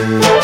Hello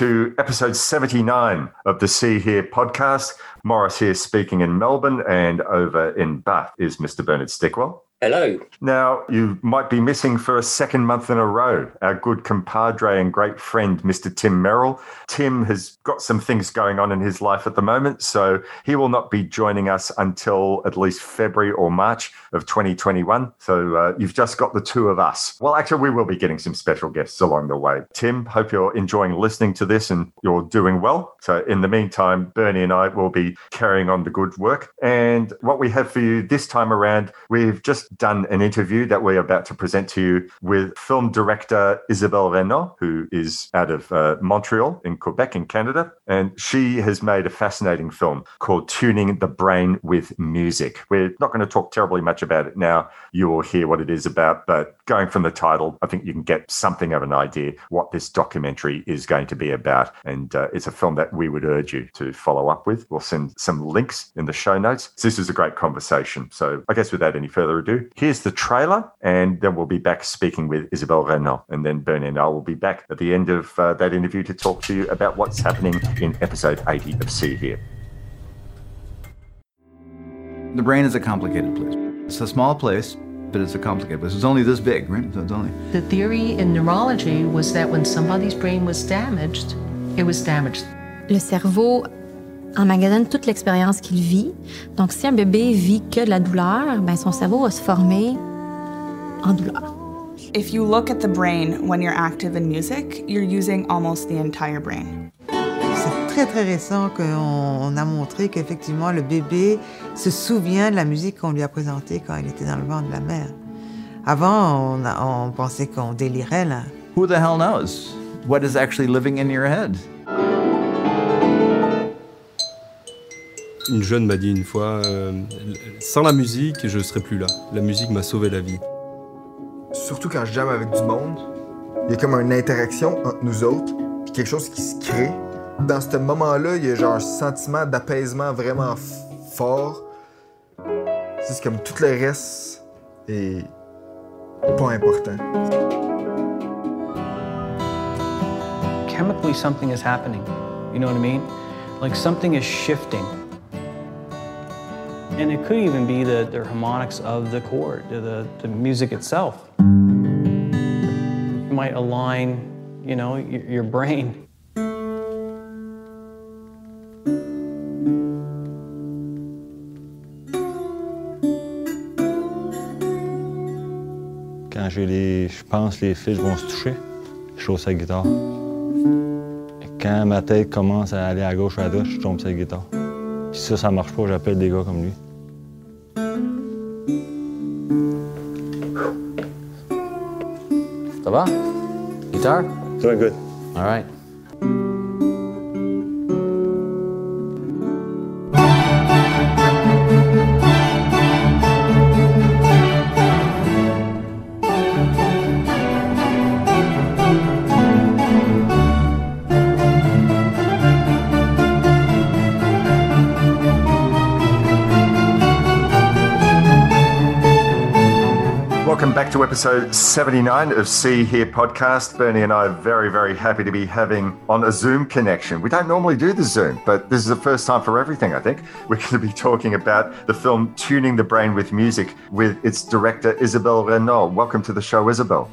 to episode 79 of the See Here podcast. Morris here speaking in Melbourne, and over in Bath is Mr. Bernard Stickwell. Hello. Now, you might be missing for a second month in a row our good compadre and great friend, Mr. Tim Merrill. Tim has got some things going on in his life at the moment, so he will not be joining us until at least February or March of 2021. So uh, you've just got the two of us. Well, actually, we will be getting some special guests along the way. Tim, hope you're enjoying listening to this and you're doing well. So in the meantime, Bernie and I will be carrying on the good work. And what we have for you this time around, we've just done an interview that we're about to present to you with film director Isabelle Raynauld, who is out of uh, Montreal in Quebec in Canada. And she has made a fascinating film called Tuning the Brain with Music. We're not going to talk terribly much about it now. You will hear what it is about, but going from the title, I think you can get something of an idea what this documentary is going to be about. And uh, it's a film that we would urge you to follow up with. We'll send some links in the show notes. This is a great conversation. So I guess without any further ado, here's the trailer, and then we'll be back speaking with Isabelle Raynauld. And then Bernie and I will be back at the end of uh, that interview to talk to you about what's happening in episode 80 of See Here. The brain is a complicated place. It's a small place, but it's a complicated place. It's only this big, right? So it's only. The theory in neurology was that when somebody's brain was damaged, it was damaged. Le cerveau emmagasine toute l'expérience qu'il vit. Donc, si un bébé vit que de la douleur, ben son cerveau va se former en douleur. If you look at the brain when you're active in music, you're using almost the entire brain. C'est très très récent qu'on on a montré qu'effectivement le bébé se souvient de la musique qu'on lui a présentée quand il était dans le ventre de la mère. Avant, on, a- on pensait qu'on délirait là. Who the hell knows? What is actually living in your head? Une jeune m'a dit une fois, euh, sans la musique, je serais plus là. La musique m'a sauvé la vie. Surtout quand je jamme avec du monde, il y a comme une interaction entre nous autres, puis quelque chose qui se crée. Dans ce moment-là, il y a genre un sentiment d'apaisement vraiment fort. C'est comme tout le reste est pas important. chemically something is happening. You know what I mean? Like something is shifting. And it could even be the, the harmonics of the chord, the, the music itself. It might align, you know, your, your brain. Quand j'ai les, je pense que les fils vont se toucher, je trouve sa guitare. Quand ma tête commence à aller à gauche ou à droite, je tombe sur guitare. Puis ça, ça marche pas, j'appelle des gars comme lui. Guitar? Doing good. All right. Episode 79 of See Here podcast. Bernie and I are very, very happy to be having on a Zoom connection. We don't normally do the Zoom, but this is the first time for everything, I think. We're going to be talking about the film Tuning the Brain with Music with its director, Isabelle Raynauld. Welcome to the show, Isabelle.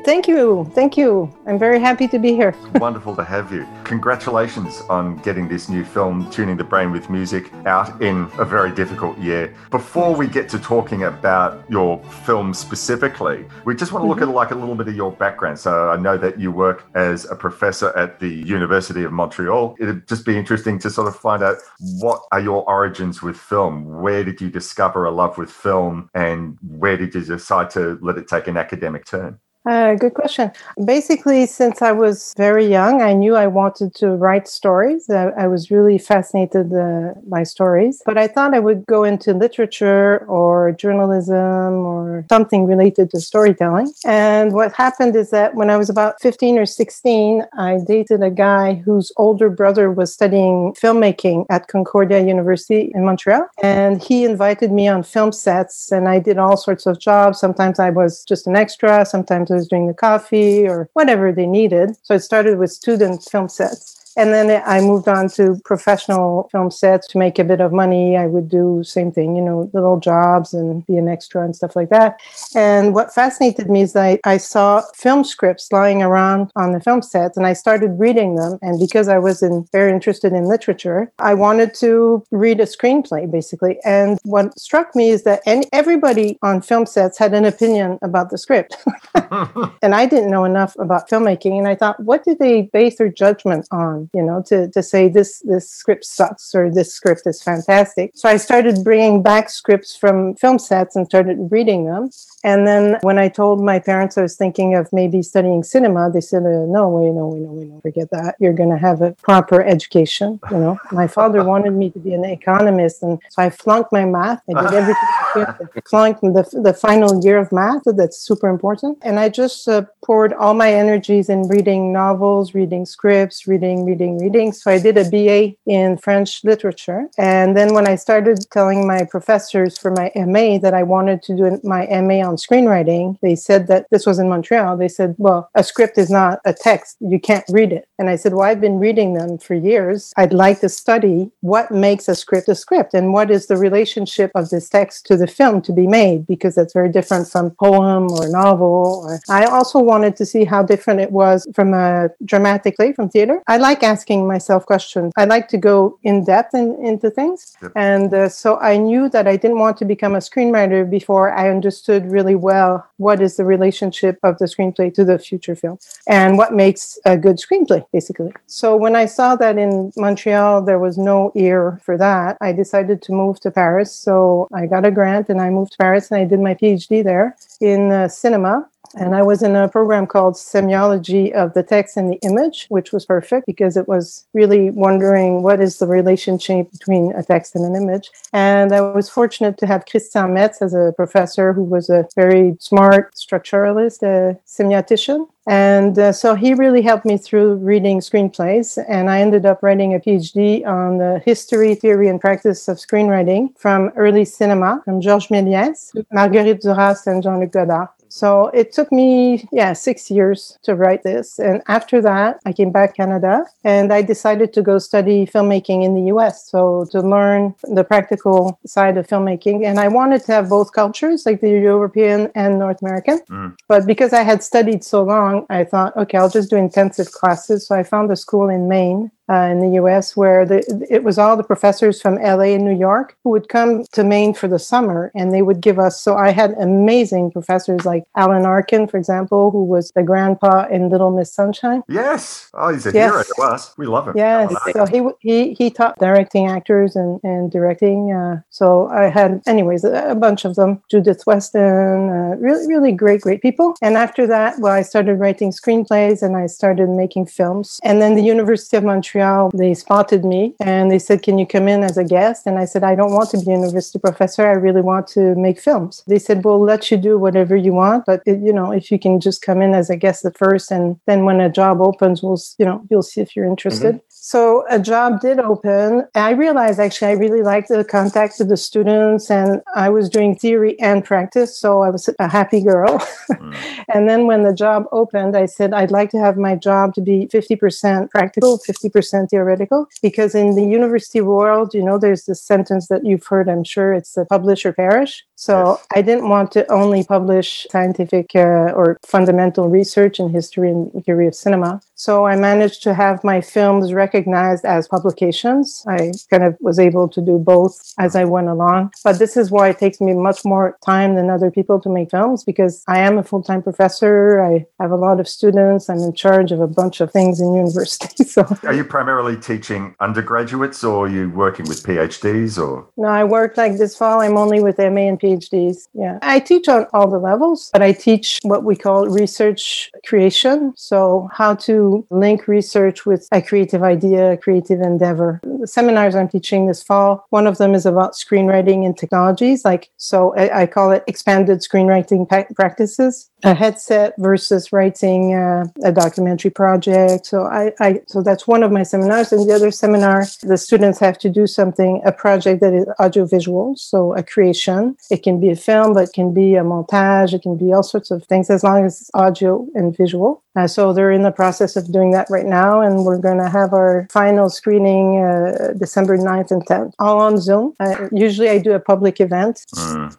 Thank you. Thank you. I'm very happy to be here. Wonderful to have you. Congratulations on getting this new film, Tuning the Brain with Music, out in a very difficult year. Before we get to talking about your film specifically, we just want to look mm-hmm. at like a little bit of your background. So I know that you work as a professor at the University of Montreal. It'd just be interesting to sort of find out what are your origins with film? Where did you discover a love with film and where did you decide to let it take an academic turn? Uh, good question. Basically, since I was very young, I knew I wanted to write stories. I, I was really fascinated uh, by stories, but I thought I would go into literature or journalism or something related to storytelling. And what happened is that when I was about 15 or 16, I dated a guy whose older brother was studying filmmaking at Concordia University in Montreal. And he invited me on film sets, and I did all sorts of jobs. Sometimes I was just an extra, sometimes was doing the coffee or whatever they needed. So it started with student film sets. And then I moved on to professional film sets to make a bit of money. I would do same thing, you know, little jobs and be an extra and stuff like that. And what fascinated me is that I saw film scripts lying around on the film sets and I started reading them. And because I was in, very interested in literature, I wanted to read a screenplay basically. And what struck me is that any, everybody on film sets had an opinion about the script. and I didn't know enough about filmmaking. And I thought, what did they base their judgment on? You know, to, to say this this script sucks or this script is fantastic. So I started bringing back scripts from film sets and started reading them. And then when I told my parents I was thinking of maybe studying cinema, they said, uh, "No way, no way, no way, no, forget that. You're going to have a proper education." You know, my father wanted me to be an economist, and so I flunked my math. I did everything. I could. flunked the the final year of math. That's super important. And I just uh, poured all my energies in reading novels, reading scripts, reading, reading, reading. So I did a BA in French literature. And then when I started telling my professors for my MA that I wanted to do my MA on screenwriting, they said that this was in Montreal. They said, well, a script is not a text. You can't read it. And I said, well, I've been reading them for years. I'd like to study what makes a script a script and what is the relationship of this text to the film to be made, because that's very different from poem or novel. I also wanted to see how different it was from a dramatic play from theater. I like asking myself questions. I like to go in depth in, into things. Yep. And uh, so I knew that I didn't want to become a screenwriter before I understood really well what is the relationship of the screenplay to the future film and what makes a good screenplay, basically. So when I saw that in Montreal there was no ear for that, I decided to move to Paris. So I got a grant and I moved to Paris and I did my PhD there in uh, cinema. And I was in a program called Semiology of the Text and the Image, which was perfect because it was really wondering what is the relationship between a text and an image. And I was fortunate to have Christian Metz as a professor who was a very smart structuralist, a semiotician. And uh, so he really helped me through reading screenplays. And I ended up writing a PhD on the history, theory, and practice of screenwriting from early cinema from Georges Méliès, Marguerite Duras, and Jean-Luc Godard. So it took me, yeah, six years to write this. And after that, I came back Canada and I decided to go study filmmaking in the US. So to learn the practical side of filmmaking. And I wanted to have both cultures, like the European and North American. Mm. But because I had studied so long, I thought, okay, I'll just do intensive classes. So I found a school in Maine uh, in the US where the, it was all the professors from LA and New York who would come to Maine for the summer and they would give us. So I had amazing professors like Alan Arkin, for example, who was the grandpa in Little Miss Sunshine. Yes. Oh, he's a Yes. hero to us. We love him. Yes, so he he he taught directing actors and and directing. Uh, so I had, anyways, a, a bunch of them. Judith Weston, uh, really really great great people. And after that, well, I started writing screenplays and I started making films. And then the University of Montreal they spotted me and they said, "Can you come in as a guest?" And I said, "I don't want to be a university professor. I really want to make films." They said, "We'll let you do whatever you want, but it, you know, if you can just come in as a guest at first, and then when a job opens, we'll you know you'll see if you're interested." Mm-hmm. So a job did open. I realized actually I really liked the contact with the students and I was doing theory and practice. So I was a happy girl. Mm. and then when the job opened, I said, I'd like to have my job to be 50% practical, 50% theoretical. Because in the university world, you know, there's this sentence that you've heard, I'm sure it's the publish or perish. So I didn't want to only publish scientific uh, or fundamental research in history and theory of cinema. So I managed to have my films recognized as publications. I kind of was able to do both as I went along. But this is why it takes me much more time than other people to make films because I am a full time professor. I have a lot of students. I'm in charge of a bunch of things in university. So Are you primarily teaching undergraduates or are you working with PhDs or? No, I work like this fall. I'm only with MA and PhDs. Yeah. I teach on all the levels, but I teach what we call research creation. So, how to link research with a creative idea, a creative endeavor. The seminars I'm teaching this fall, one of them is about screenwriting and technologies. Like, so I, I call it expanded screenwriting pa- practices. A headset versus writing uh, a documentary project. So I, I, so that's one of my seminars. And the other seminar, the students have to do something, a project that is audiovisual, so a creation. It can be a film, but it can be a montage. It can be all sorts of things as long as it's audio and visual. Uh, so they're in the process of doing that right now, and we're going to have our final screening uh, December 9th and 10th, all on Zoom. Uh, usually, I do a public event,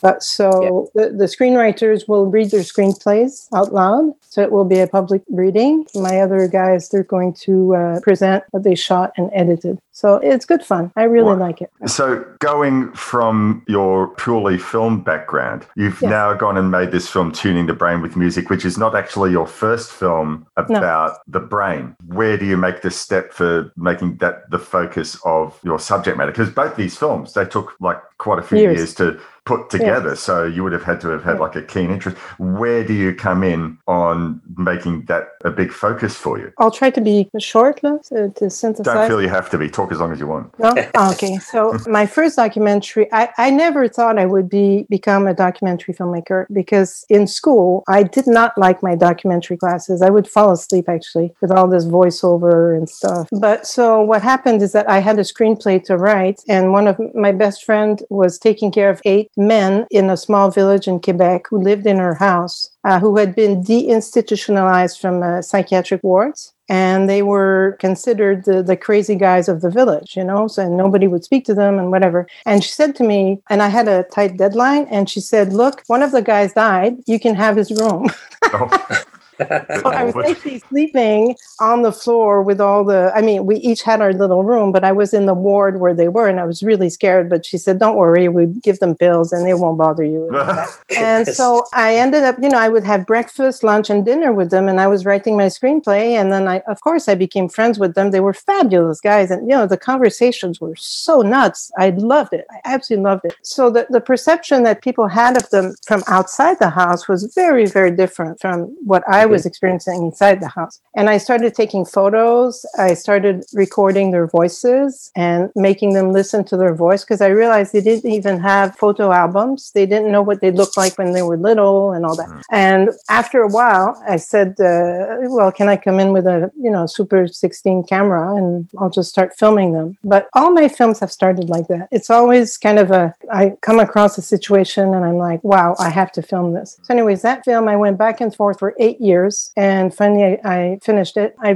but so the, the screenwriters will read their screenplays out loud. So it will be a public reading. My other guys, they're going to uh, present what they shot and edited. So it's good fun. I really like it. So, going from your purely film background, you've now gone and made this film, Tuning the Brain with Music, which is not actually your first film about the brain. Where do you make the step for making that the focus of your subject matter? Because both these films, they took like quite a few Years. years, to put together. So, you would have had to have had like a keen interest. Where do you come in on making that a big focus for you? I'll try to be short now to, synthesize. Don't feel you have to be. Talk as long as you want. No? Oh, okay. So my first documentary, I, I never thought I would be become a documentary filmmaker because in school I did not like my documentary classes. I would fall asleep actually with all this voiceover and stuff. But so what happened is that I had a screenplay to write, and one of my best friend was taking care of eight men in a small village in Quebec who lived in her house. Uh, who had been deinstitutionalized from uh, psychiatric wards and they were considered the, the crazy guys of the village, you know, so nobody would speak to them and whatever. And she said to me, and I had a tight deadline, and she said, Look, one of the guys died, you can have his room. So I was actually sleeping on the floor with all the. I mean, we each had our little room, but I was in the ward where they were, and I was really scared. But she said, "Don't worry, we give them pills, and they won't bother you." and and so I ended up, you know, I would have breakfast, lunch, and dinner with them, and I was writing my screenplay. And then I, of course, I became friends with them. They were fabulous guys, and you know, the conversations were so nuts. I loved it. I absolutely loved it. So the the perception that people had of them from outside the house was very, very different from what I was experiencing inside the house. And I started taking photos. I started recording their voices and making them listen to their voice because I realized they didn't even have photo albums. They didn't know what they looked like when they were little and all that. And after a while, I said, uh, "Well, can I come in with a you know Super 16 camera and I'll just start filming them?" But all my films have started like that. It's always kind of a I come across a situation and I'm like, "Wow, I have to film this." So, anyways, that film I went back and forth for eight years years. And finally, I, I finished it. I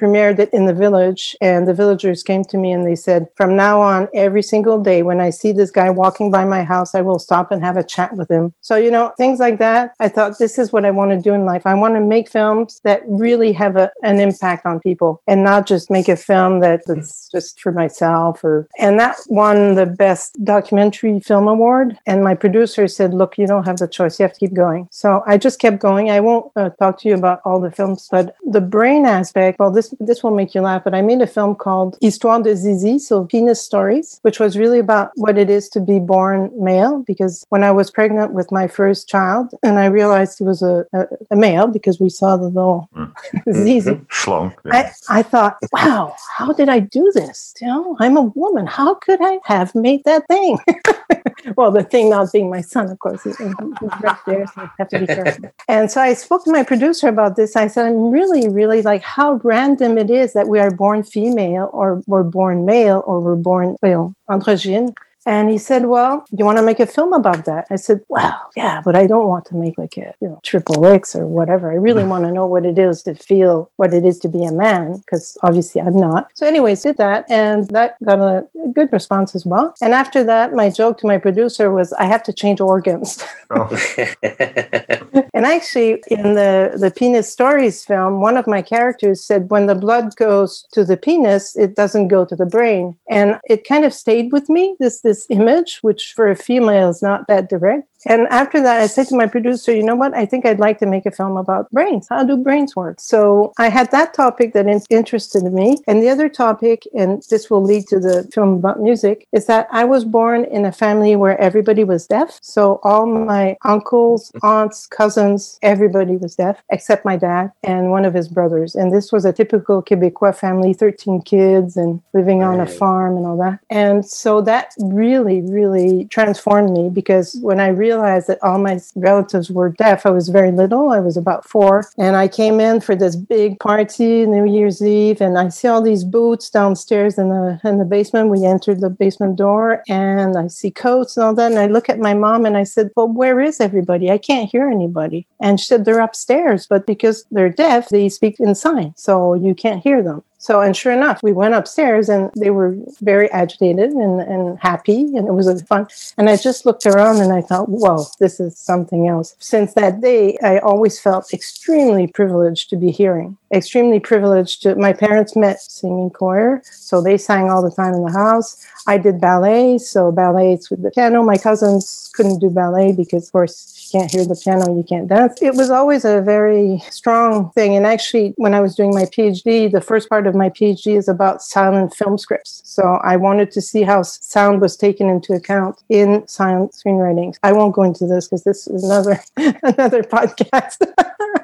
premiered it in the village, and the villagers came to me and they said, From now on, every single day, when I see this guy walking by my house, I will stop and have a chat with him. So, you know, things like that. I thought, this is what I want to do in life. I want to make films that really have a, an impact on people and not just make a film that, that's just for myself or and that won the best documentary film award and my producer said look you don't have the choice you have to keep going so i just kept going i won't uh, talk to you about all the films but the brain aspect well this this will make you laugh but i made a film called histoire de zizi so penis stories which was really about what it is to be born male because when i was pregnant with my first child and i realized he was a, a, a male because we saw the little mm. mm-hmm. zizi Schlong. I, I thought, wow, how did I do this? You know, I'm a woman. How could I have made that thing? well, the thing not being my son, of course. He's right there, so I have to be careful. And so I spoke to my producer about this. I said, I'm really, really like how random it is that we are born female or we're born male or we're born, you know, androgyne. And he said, Well, you want to make a film about that? I said, Well, yeah, but I don't want to make like a you know triple X or whatever. I really mm. want to know what it is to feel what it is to be a man, because obviously I'm not. So, anyways, did that and that got a, good response as well. And after that, my joke to my producer was I have to change organs. Oh. and actually in the the penis stories film, one of my characters said when the blood goes to the penis, it doesn't go to the brain. And it kind of stayed with me, this this image, which for a female is not that direct. And after that, I said to my producer, you know what? I think I'd like to make a film about brains. How do brains work? So I had that topic that in- interested me. And the other topic, and this will lead to the film about music, is that I was born in a family where everybody was deaf. So all my uncles, mm-hmm. aunts, cousins, everybody was deaf except my dad and one of his brothers. And this was a typical Quebecois family 13 kids and living on a farm and all that. And so that really, really transformed me because when I realized that all my relatives were deaf, I was very little. I was about four. And I came in for this big party, New Year's Eve, and I see all these boots downstairs in the in the basement. We entered the basement door and I see coats and all that. And I look at my mom and I said, Well, where is everybody? I can't hear anybody. And she said, They're upstairs, but because they're deaf, they speak in sign. So you can't hear them. So, and sure enough, we went upstairs and they were very agitated and, and happy, and it was fun. And I just looked around and I thought, whoa, this is something else. Since that day, I always felt extremely privileged to be hearing, extremely privileged to. My parents met singing choir, so they sang all the time in the house. I did ballet, so ballets with the piano. My cousins couldn't do ballet because, of course, can't hear the piano, you can't dance. It was always a very strong thing. And actually, when I was doing my PhD, the first part of my PhD is about silent film scripts. So I wanted to see how sound was taken into account in silent screenwriting. I won't go into this because this is another another podcast.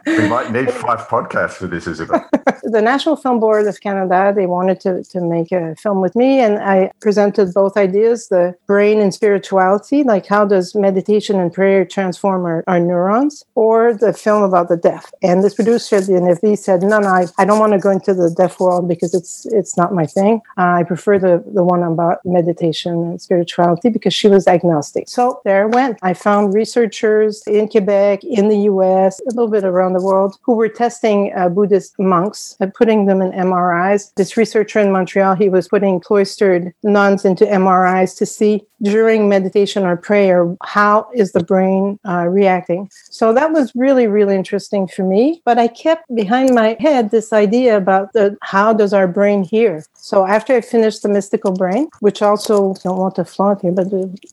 we might need five podcasts for this, Isabel. the National Film Board of Canada, they wanted to, to make a film with me, and I presented both ideas the brain and spirituality, like how does meditation and prayer transform our, our neurons, or the film about the deaf. And this producer at the NFB said, No, no, I, I don't want to go into the deaf world because it's it's not my thing. Uh, I prefer the, the one about meditation and spirituality because she was agnostic. So there I went. I found researchers in Quebec, in the US, a little bit around the world, who were testing uh, Buddhist monks and putting them in MRIs. This researcher in Montreal, he was putting cloistered nuns into MRIs to see during meditation or prayer how is the brain uh, reacting. So that was really, really interesting for me. But I kept behind my head this idea about the how does our brain hear. So after I finished the Mystical Brain, which also don't want to flaunt here, but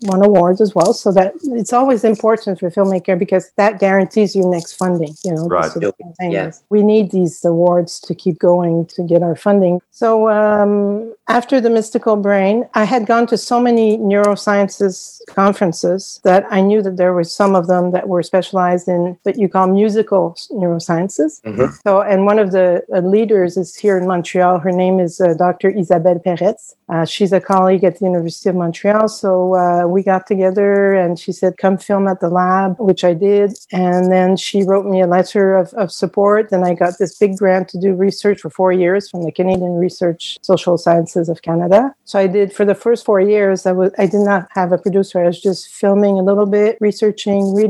won awards as well. So that it's always important for a filmmaker because that guarantees you next funding. You know, Right. so the Yeah. we need these awards to keep going to get our funding. So um, after the Mystical Brain, I had gone to so many neurosciences conferences that I knew that there were some of them that were specialized in what you call musical neurosciences. Mhm. So, and one of the uh, leaders is here in Montreal. Her name is uh, Dr. Isabelle Peretz. Uh, she's a colleague at the University of Montreal. So uh, we got together and she said, come film at the lab, which I did. And then she wrote me a letter of, of support. And I got this big grant to do research for four years from the Canadian Research Social Sciences of Canada. So I did for the first four years, I, was, I did not have a producer. I was just filming a little bit, researching, reading,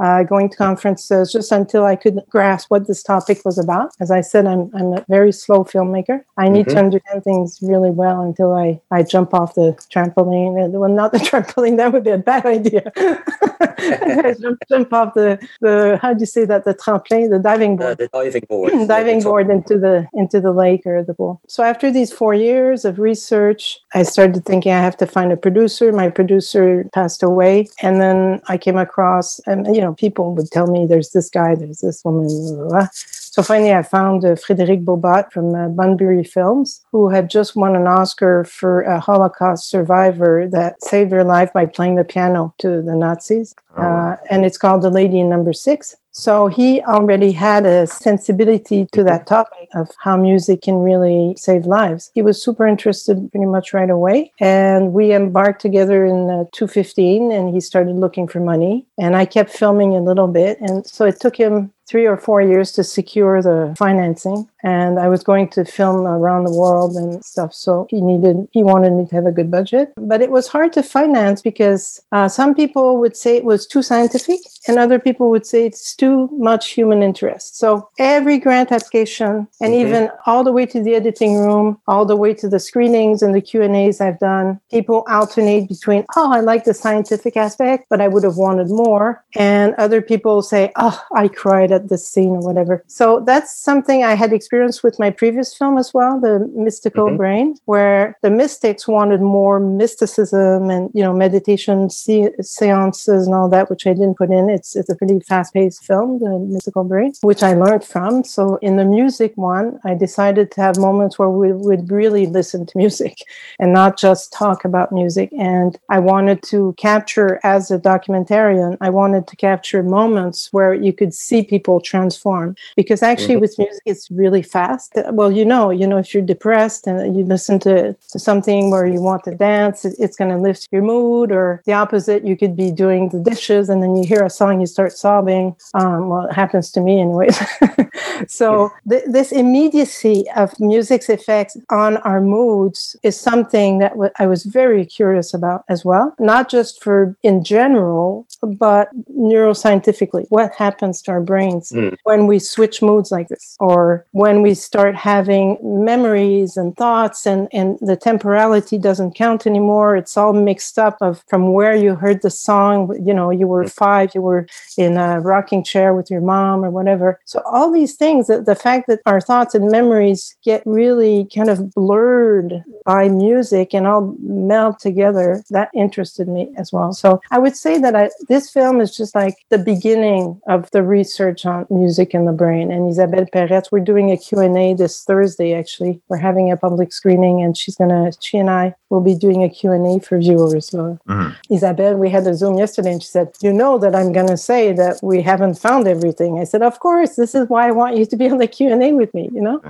uh, going to conferences, just until I could grasp what this topic was about. As I said, I'm, I'm a very slow filmmaker. I need mm-hmm. to understand things really well until I, I jump off the trampoline. Well, not the trampoline, that would be a bad idea. jump, jump off the, the, how do you say that, the trampoline, the diving board. Uh, the diving board. diving board into the, into the lake or the pool. So after these four years of research, I started thinking I have to find a producer. My producer passed away. And then I came across, and you know, people would tell me there's this guy, there's this woman. Blah, blah. So finally, I found uh, Frédéric Bohbot from uh, Bunbury Films, who had just won an Oscar for a Holocaust survivor that saved her life by playing the piano to the Nazis. Oh. Uh, and it's called The Lady in Number Six. So he already had a sensibility to that topic of how music can really save lives. He was super interested pretty much right away. And we embarked together in uh, 2015 and he started looking for money. And I kept filming a little bit. And so it took him three or four years to secure the financing and I was going to film around the world and stuff. So he needed, he wanted me to have a good budget, but it was hard to finance because uh, some people would say it was too scientific, and other people would say it's too much human interest. So every grant application, and mm-hmm. even all the way to the editing room, all the way to the screenings and the Q and A's I've done, people alternate between, oh, I like the scientific aspect, but I would have wanted more, and other people say, oh, I cried at this scene or whatever. So that's something I had experience with my previous film as well, The Mystical mm-hmm. Brain, where the mystics wanted more mysticism and, you know, meditation se- seances and all that, which I didn't put in. It's, it's a pretty fast paced film, The Mystical Brain, which I learned from. So in the music one, I decided to have moments where we would really listen to music and not just talk about music. And I wanted to capture, as a documentarian, I wanted to capture moments where you could see people transform because actually mm-hmm. with music, it's really fast. Well, you know, you know, if you're depressed and you listen to, to something where you want to dance, it, it's going to lift your mood. Or the opposite, you could be doing the dishes and then you hear a song, you start sobbing. Um, well, it happens to me, anyways. so th- this immediacy of music's effects on our moods is something that w- I was very curious about as well. Not just for in general, but neuroscientifically, what happens to our brains mm. when we switch moods like this, or when we start having memories and thoughts and, and the temporality doesn't count anymore. It's all mixed up of from where you heard the song you know you were five you were in a rocking chair with your mom or whatever. So all these things the, the fact that our thoughts and memories get really kind of blurred by music and all meld together that interested me as well. So i would say that I, this film is just like the beginning of the research music in the brain and isabelle peretz we're doing a Q&A this Thursday, actually. We're having a public screening and she's going to, she and I will be doing a Q&A for viewers. So mm-hmm. Isabelle, we had a Zoom yesterday and she said, you know that I'm going to say that we haven't found everything. I said, of course, this is why I want you to be on the Q&A with me, you know?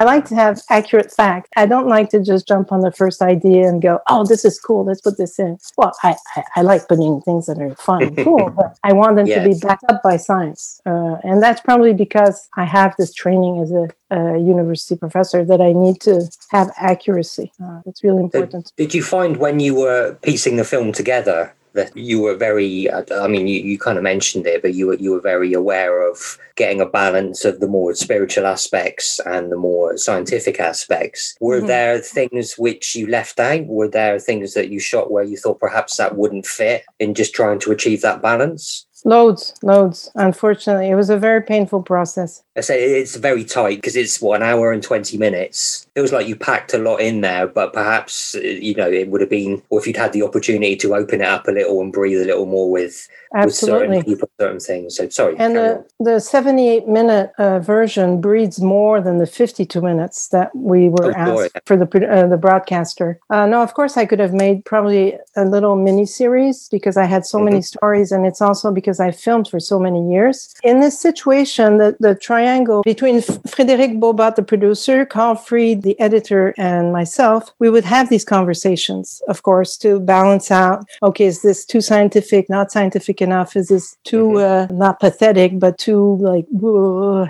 I like to have accurate facts. I don't like to just jump on the first idea and go, oh, this is cool. Let's put this in. Well, I, I, I like putting things that are fun and cool, but I want them yes. to be backed up by science. Uh, and that's probably because I have this training as a a, university professor that I need to have accuracy. Uh, it's really important. Did you find when you were piecing the film together that you were very i mean you, you kind of mentioned it but you were you were very aware of getting a balance of the more spiritual aspects and the more scientific aspects were mm-hmm. there things which you left out were there things that you shot where you thought perhaps that wouldn't fit in just trying to achieve that balance Loads, loads. Unfortunately, it was a very painful process. I say it's very tight because it's what an hour and twenty minutes. It was like you packed a lot in there, but perhaps you know it would have been, or if you'd had the opportunity to open it up a little and breathe a little more with Absolutely. with certain people, certain things. So sorry. And the, the seventy-eight minute uh, version breathes more than the fifty-two minutes that we were oh, asked boy. for the uh, the broadcaster. Uh, no, of course I could have made probably a little mini series because I had so mm-hmm. many stories, and it's also because because I filmed for so many years. In this situation, the, the triangle between Frédéric Bohbot, the producer, Carl Freed, the editor, and myself, we would have these conversations, of course, to balance out okay, is this too scientific, not scientific enough? Is this too uh, not pathetic, but too like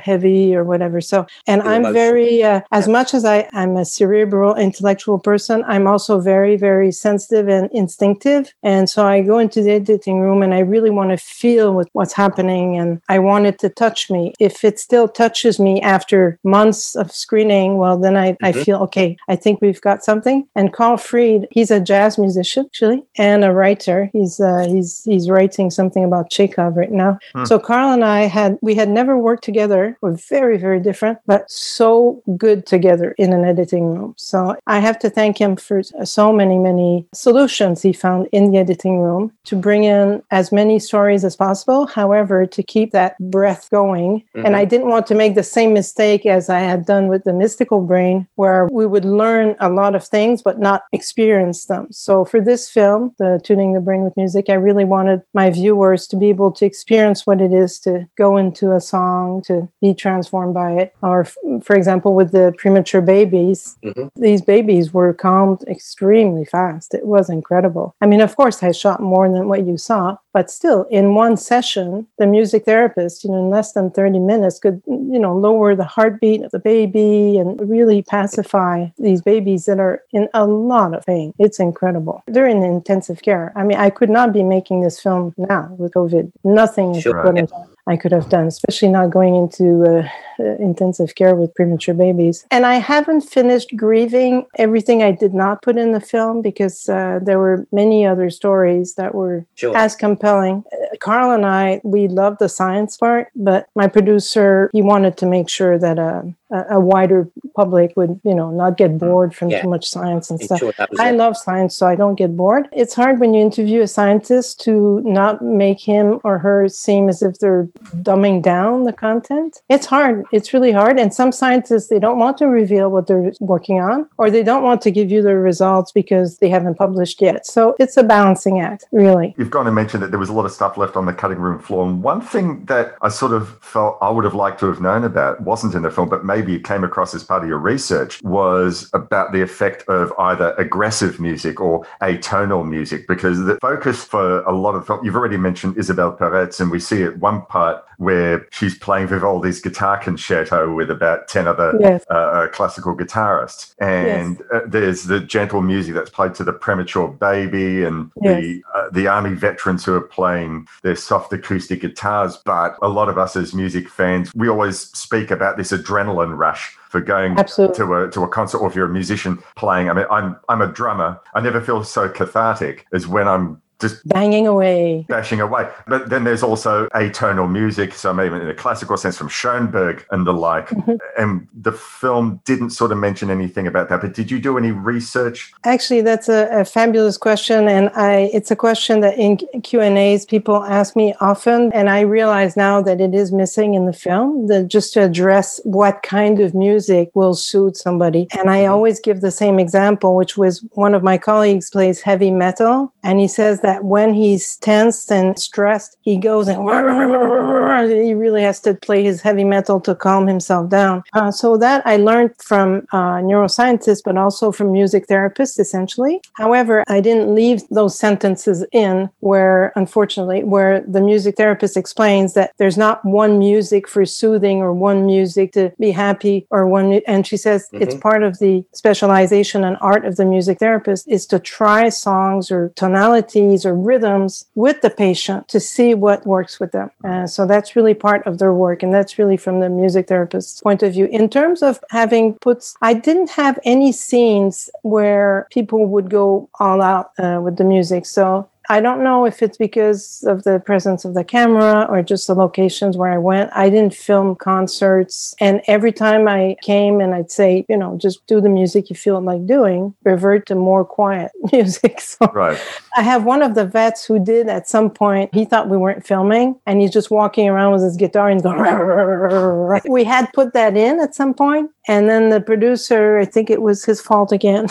heavy or whatever? So, and I'm very, uh, as much as I, I'm a cerebral, intellectual person, I'm also very, very sensitive and instinctive. And so I go into the editing room and I really want to feel with what's happening and I want it to touch me. If it still touches me after months of screening, well, then I, mm-hmm. I feel, okay, I think we've got something. And Carl Freed, he's a jazz musician, actually, and a writer. He's, uh, he's, he's writing something about Chekhov right now. Hmm. So Carl and I had, we had never worked together. We're very, very different, but so good together in an editing room. So I have to thank him for so many, many solutions he found in the editing room to bring in as many stories as possible. However, to keep that breath going. Mm-hmm. And I didn't want to make the same mistake as I had done with the mystical brain, where we would learn a lot of things but not experience them. So for this film, the Tuning the Brain with Music, I really wanted my viewers to be able to experience what it is to go into a song, to be transformed by it. Or, for example, with the premature babies, mm-hmm. these babies were calmed extremely fast. It was incredible. I mean, of course, I shot more than what you saw, but still, in one session, the music therapist, you know, in less than 30 minutes could, you know, lower the heartbeat of the baby and really pacify these babies that are in a lot of pain. It's incredible. They're in intensive care. I mean, I could not be making this film now with COVID. Nothing is sure. equivalent. I could have done, especially not going into uh, uh, intensive care with premature babies. And I haven't finished grieving everything I did not put in the film because uh, there were many other stories that were sure. as compelling. Uh, Carl and I, we loved the science part, but my producer, he wanted to make sure that uh, a, wider public would, you know, not get mm. bored from yeah. too much science and stuff. Sure I it. love science, so I don't get bored. It's hard when you interview a scientist to not make him or her seem as if they're dumbing down the content. It's hard. It's really hard. And some scientists, they don't want to reveal what they're working on, or they don't want to give you the results because they haven't published yet. So it's a balancing act, really. You've gone and mentioned that there was a lot of stuff left on the cutting room floor. And one thing that I sort of felt I would have liked to have known about wasn't in the film, but maybe it came across as part of your research was about the effect of either aggressive music or atonal music, because the focus for a lot of you've already mentioned Isabel Peretz, and we see at one part where she's playing Vivaldi's guitar concerto with about 10 other yes. uh, uh, classical guitarists. And yes. uh, there's the gentle music that's played to the premature baby and yes. the, uh, the army veterans who are playing their soft acoustic guitars. But a lot of us as music fans, we always speak about this adrenaline rush for going Absolutely. to a to a concert or if you're a musician playing. I mean, I'm I'm a drummer. I never feel so cathartic as when I'm just banging away, bashing away. But then there's also atonal music, so maybe in a classical sense from Schoenberg and the like. Mm-hmm. And the film didn't sort of mention anything about that. But did you do any research? Actually, that's a, a fabulous question, and I it's a question that in Q and A's people ask me often, and I realize now that it is missing in the film. That just to address what kind of music will suit somebody, and I mm-hmm. always give the same example, which was one of my colleagues plays heavy metal, and he says that when he's tensed and stressed, he goes and he really has to play his heavy metal to calm himself down. Uh, so that I learned from uh, neuroscientists, but also from music therapists, essentially. However, I didn't leave those sentences in where, unfortunately, where the music therapist explains that there's not one music for soothing or one music to be happy or one. And she says mm-hmm. it's part of the specialization and art of the music therapist is to try songs or tonalities or rhythms with the patient to see what works with them. So that's really part of their work. And that's really from the music therapist's point of view. In terms of having put, I didn't have any scenes where people would go all out uh, with the music. So I don't know if it's because of the presence of the camera or just the locations where I went. I didn't film concerts. And every time I came and I'd say, you know, just do the music you feel like doing, revert to more quiet music. So right. I have one of the vets who did at some point, he thought we weren't filming and he's just walking around with his guitar and going, we had put that in at some point, And then the producer, I think it was his fault again,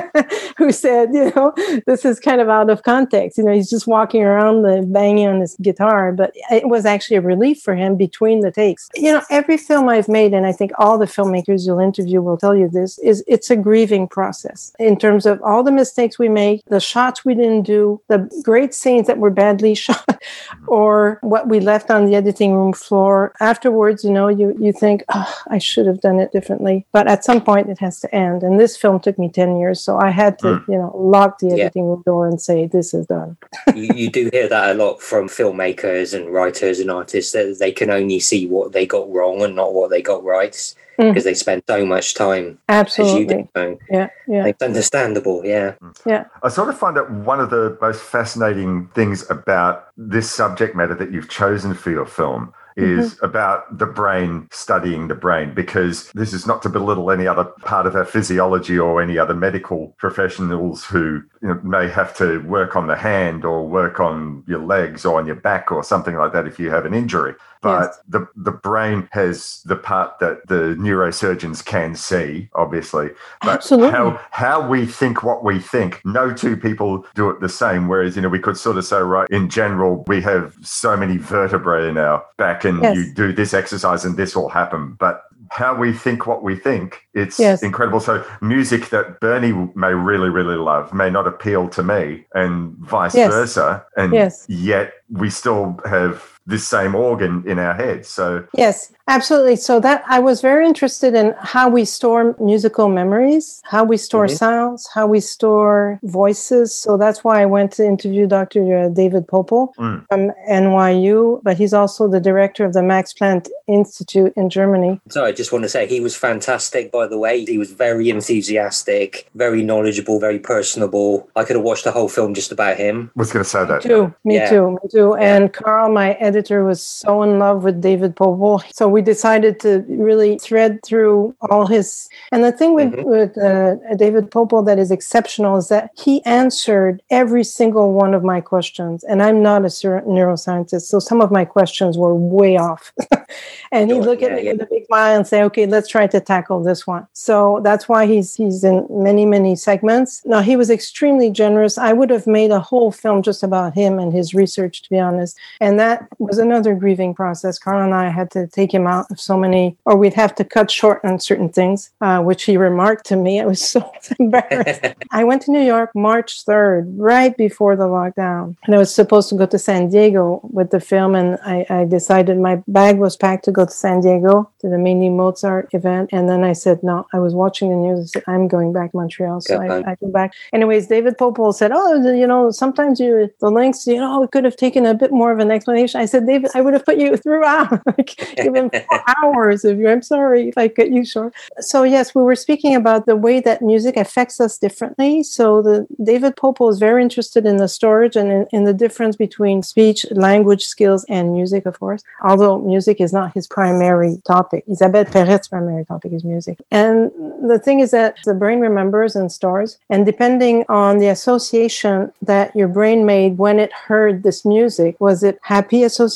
who said, you know, this is kind of out of context. You know, he's just walking around the banging on his guitar, but it was actually a relief for him between the takes. You know, every film I've made, and I think all the filmmakers you'll interview will tell you this, is it's a grieving process in terms of all the mistakes we make, the shots we didn't do, the great scenes that were badly shot, mm-hmm. or what we left on the editing room floor. Afterwards, you know, you, you think, oh, I should have done it differently. But at some point, it has to end. And this film took me 10 years. So I had to, mm. you know, lock the Yeah. editing room door and say, this is done. you, you do hear that a lot from filmmakers and writers and artists that they can only see what they got wrong and not what they got right Mm. because they spend so much time Absolutely. as you do. So Yeah, yeah, It's understandable, yeah. Mm. yeah. I sort of find that one of the most fascinating things about this subject matter that you've chosen for your film is mm-hmm. about the brain studying the brain because this is not to belittle any other part of our physiology or any other medical professionals who you know, may have to work on the hand or work on your legs or on your back or something like that if you have an injury but Yes. the the brain has the part that the neurosurgeons can see obviously but Absolutely. how how we think what we think no two people do it the same whereas you know we could sort of say right in general we have so many vertebrae in our back and Yes. you do this exercise and this will happen but how we think what we think it's Yes. incredible so music that bernie may really really love may not appeal to me and vice Yes. versa and Yes. yet we still have this same organ in our head so Yes, absolutely. So that I was very interested in how we store musical memories, how we store Mhm. sounds, how we store voices. So that's why I went to interview Dr. uh, David Poeppel Mm. from NYU, but he's also the director of the Max Planck Institute in Germany. So I just want to say he was fantastic, by the way. He was very enthusiastic, very knowledgeable, very personable. I could have watched the whole film just about him. was going to say that too. Me Yeah. too. Me too. And Carl, my editor, was so in love with David Poeppel. So we decided to really thread through all his. And the thing with, with uh, David Poeppel that is exceptional is that he answered every single one of my questions. And I'm not a sur- neuroscientist. So some of my questions were way off. and he'd look at me yeah. with a big smile and say, okay, let's try to tackle this one. So that's why he's he's in many, many segments. Now he was extremely generous. I would have made a whole film just about him and his research, to be honest. And that was another grieving process. Carl and I had to take him out of so many, or we'd have to cut short on certain things, uh, which he remarked to me. I was so embarrassed. I went to New York March 3rd, right before the lockdown. And I was supposed to go to San Diego with the film. And I, I decided my bag was packed to go to San Diego to the Mainly Mozart event. And then I said, no, I was watching the news. I said, I'm going back to Montreal. So I. I go back. Anyways, David Poeppel said, oh, you know, sometimes you, the links, you know, it could have taken a bit more of an explanation. I said, David, I would have put you throughout, like, given four hours of you. I'm sorry if I cut you short. So yes, we were speaking about the way that music affects us differently. So the David Poeppel is very interested in the storage and in, in the difference between speech, language skills, and music, of course. Although music is not his primary topic. Isabelle Peretz's primary topic is music. And the thing is that the brain remembers and stores, and depending on the association that your brain made when it heard this music, was it happy association,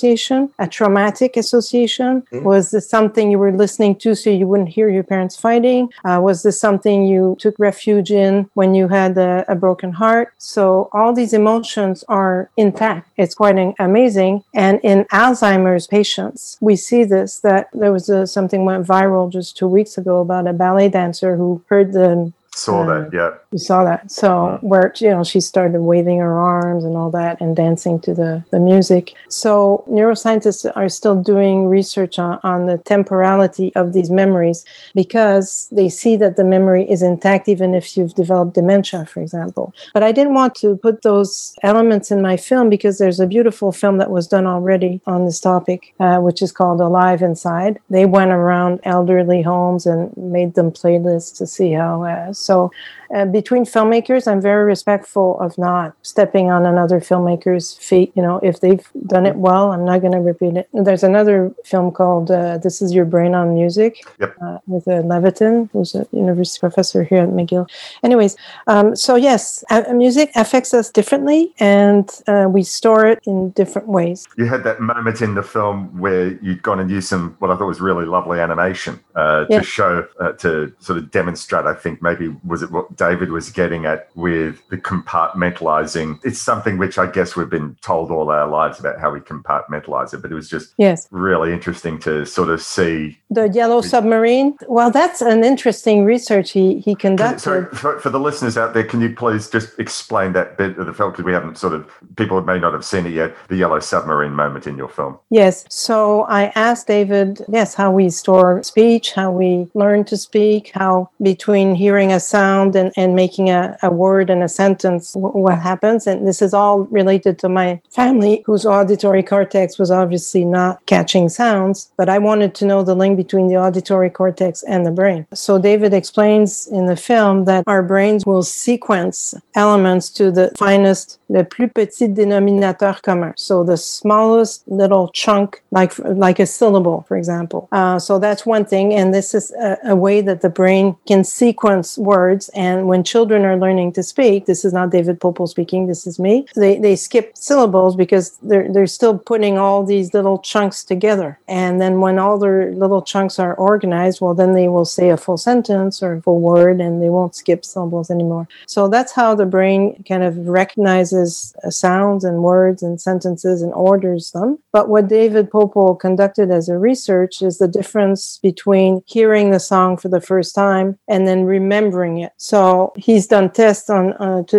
a traumatic association? Mhm. Was this something you were listening to so you wouldn't hear your parents fighting? Uh, was this something you took refuge in when you had a, a broken heart? So all these emotions are intact. It's quite an- amazing. And in Alzheimer's patients, we see this that there was a, something went viral just two weeks ago about a ballet dancer who heard the saw that yeah you saw that. So where you know she started waving her arms and all that and dancing to the, the music. So neuroscientists are still doing research on, on the temporality of these memories because they see that the memory is intact even if you've developed dementia, for example. But I didn't want to put those elements in my film because there's a beautiful film that was done already on this topic, uh, which is called Alive Inside. They went around elderly homes and made them playlists to see how uh, So uh, between filmmakers, I'm very respectful of not stepping on another filmmaker's feet. You know, if they've done it well, I'm not going to repeat it. There's another film called uh, "This Is Your Brain on Music" Yep. uh, with uh, Levitin, who's a university professor here at McGill. Anyways, um, so yes, uh, music affects us differently, and uh, we store it in different ways. You had that moment in the film where you'd gone and used some what I thought was really lovely animation uh, Yeah. to show uh, to sort of demonstrate. I think maybe was it what David was getting at with the compartmentalizing. It's something which I guess we've been told all our lives about how we compartmentalize it, but it was just Yes. really interesting to sort of see. The Yellow Submarine. Well, that's an interesting research he he conducted. sorry, for, for the listeners out there, can you please just explain that bit of the film because we haven't sort of people may not have seen it yet. The yellow submarine moment in your film. Yes. So I asked David, yes, how we store speech, how we learn to speak, how between hearing a sound and, and making a, a word and a sentence, wh- what happens. And this is all related to my family, whose auditory cortex was obviously not catching sounds. But I wanted to know the link between the auditory cortex and the brain. So David explains in the film that our brains will sequence elements to the finest, le plus petit dénominateur commun. So the smallest little chunk, like like a syllable, for example. Uh, so that's one thing, and this is a, a way that the brain can sequence words. And when children are learning to speak, this is not David Poeppel speaking. This is me. They they skip syllables because they're they're still putting all these little chunks together. And then when all their little chunks are organized, well, then they will say a full sentence or a full word, and they won't skip syllables anymore. So that's how the brain kind of recognizes uh, sounds and words and sentences and orders them. But what David Poeppel conducted as a research is the difference between hearing the song for the first time and then remembering it. So he's done tests on uh, to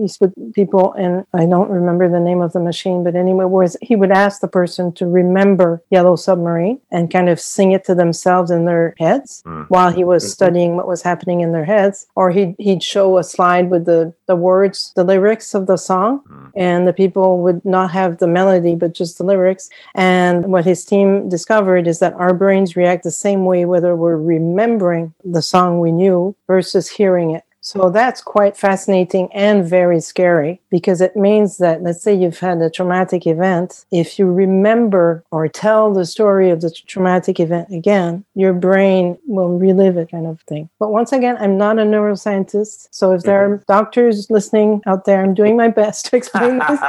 he's with people, and I don't remember the name of the machine, but anyway, he would ask the person to remember Yellow Submarine and kind of sing it to themselves in their heads hmm. while he was hmm. studying what was happening in their heads, or he'd he'd show a slide with the the words, the lyrics of the song, hmm. and the people would not have the melody but just the lyrics. And what his team discovered is that our brains react the same way whether we're remembering the song we knew versus hearing it. So that's quite fascinating and very scary because it means that, let's say you've had a traumatic event, if you remember or tell the story of the traumatic event again, your brain will relive it, kind of thing. But once again, I'm not a neuroscientist. So if there are mm-hmm. doctors listening out there, I'm doing my best to explain this.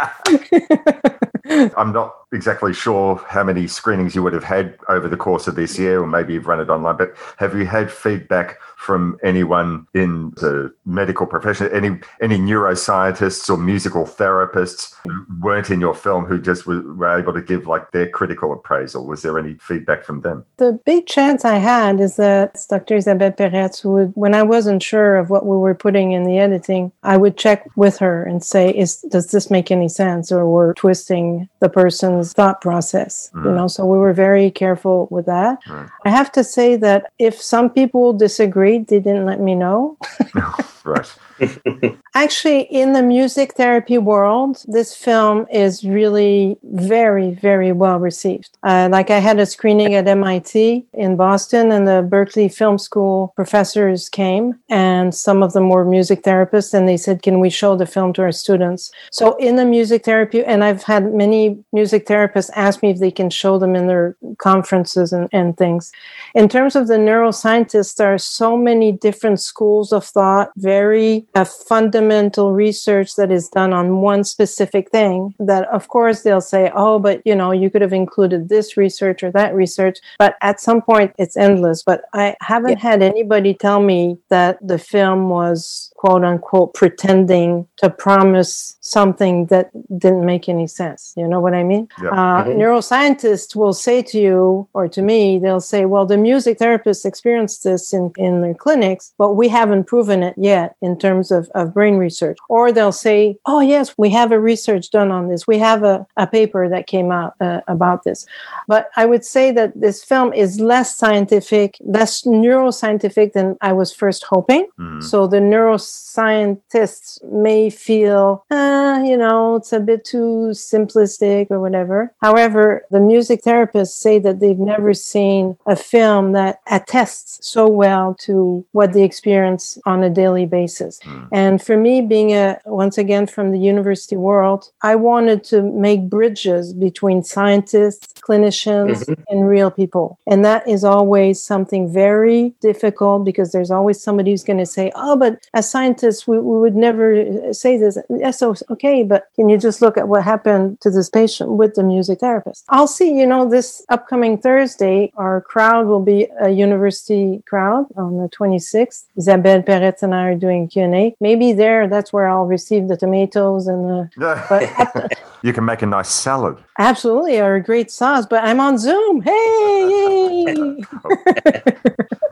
I'm not exactly sure how many screenings you would have had over the course of this year, or maybe you've run it online, but have you had feedback from anyone in the medical profession, any any neuroscientists or musical therapists weren't in your film who just were, able to give like their critical appraisal? Was there any feedback from them? The big chance I had is that Dr. Isabelle Peretz would, when I wasn't sure of what we were putting in the editing, I would check with her and say, "Is does this make any sense?" Or we're twisting the person's thought process. You mm. know, so we were very careful with that. Mm. I have to say that if some people disagreed, they didn't let me know. Right. Actually, in the music therapy world, this film is really very, very well received. Uh, like I had a screening at MIT in Boston, and the Berklee Film School professors came, and some of them were music therapists, and they said, "Can we show the film to our students?" So in the music therapy, and I've had many music therapists ask me if they can show them in their conferences and, and things. In terms of the neuroscientists, there are so many different schools of thought, very uh, fundamental research that is done on one specific thing that of course they'll say oh but you know you could have included this research or that research but at some point it's endless. But i haven't had anybody tell me that the film was quote unquote pretending to promise something that didn't make any sense. You know what i mean? Yeah. uh, Mhm. neuroscientists will say to you or to me they'll say well the music therapists experienced this in, in their clinics but we haven't proven it yet in terms of, of brain research. Or they'll say oh yes we have a research done on this. We have a, a paper that came out uh, about this. But i would say that this film is less scientific less neuroscientific than i was first hoping. So the scientists may feel, uh, you know, it's a bit too simplistic or whatever. However, the music therapists say that they've never seen a film that attests so well to what they experience on a daily basis. And for me, being a, once again, from the university world, I wanted to make bridges between scientists, clinicians, Mhm. and real people. And that is always something very difficult because there's always somebody who's going to say, oh, but as scientists, we, we would never uh, say this. Yes, so, okay, but can you just look at what happened to this patient with the music therapist? I'll see, you know, this upcoming Thursday, our crowd will be a university crowd on the 26th. Isabelle Peretz and I are doing Q&A. Maybe there, that's where I'll receive the tomatoes and the, but you can make a nice salad. Absolutely, or a great sauce, but I'm on Zoom. Hey, yay!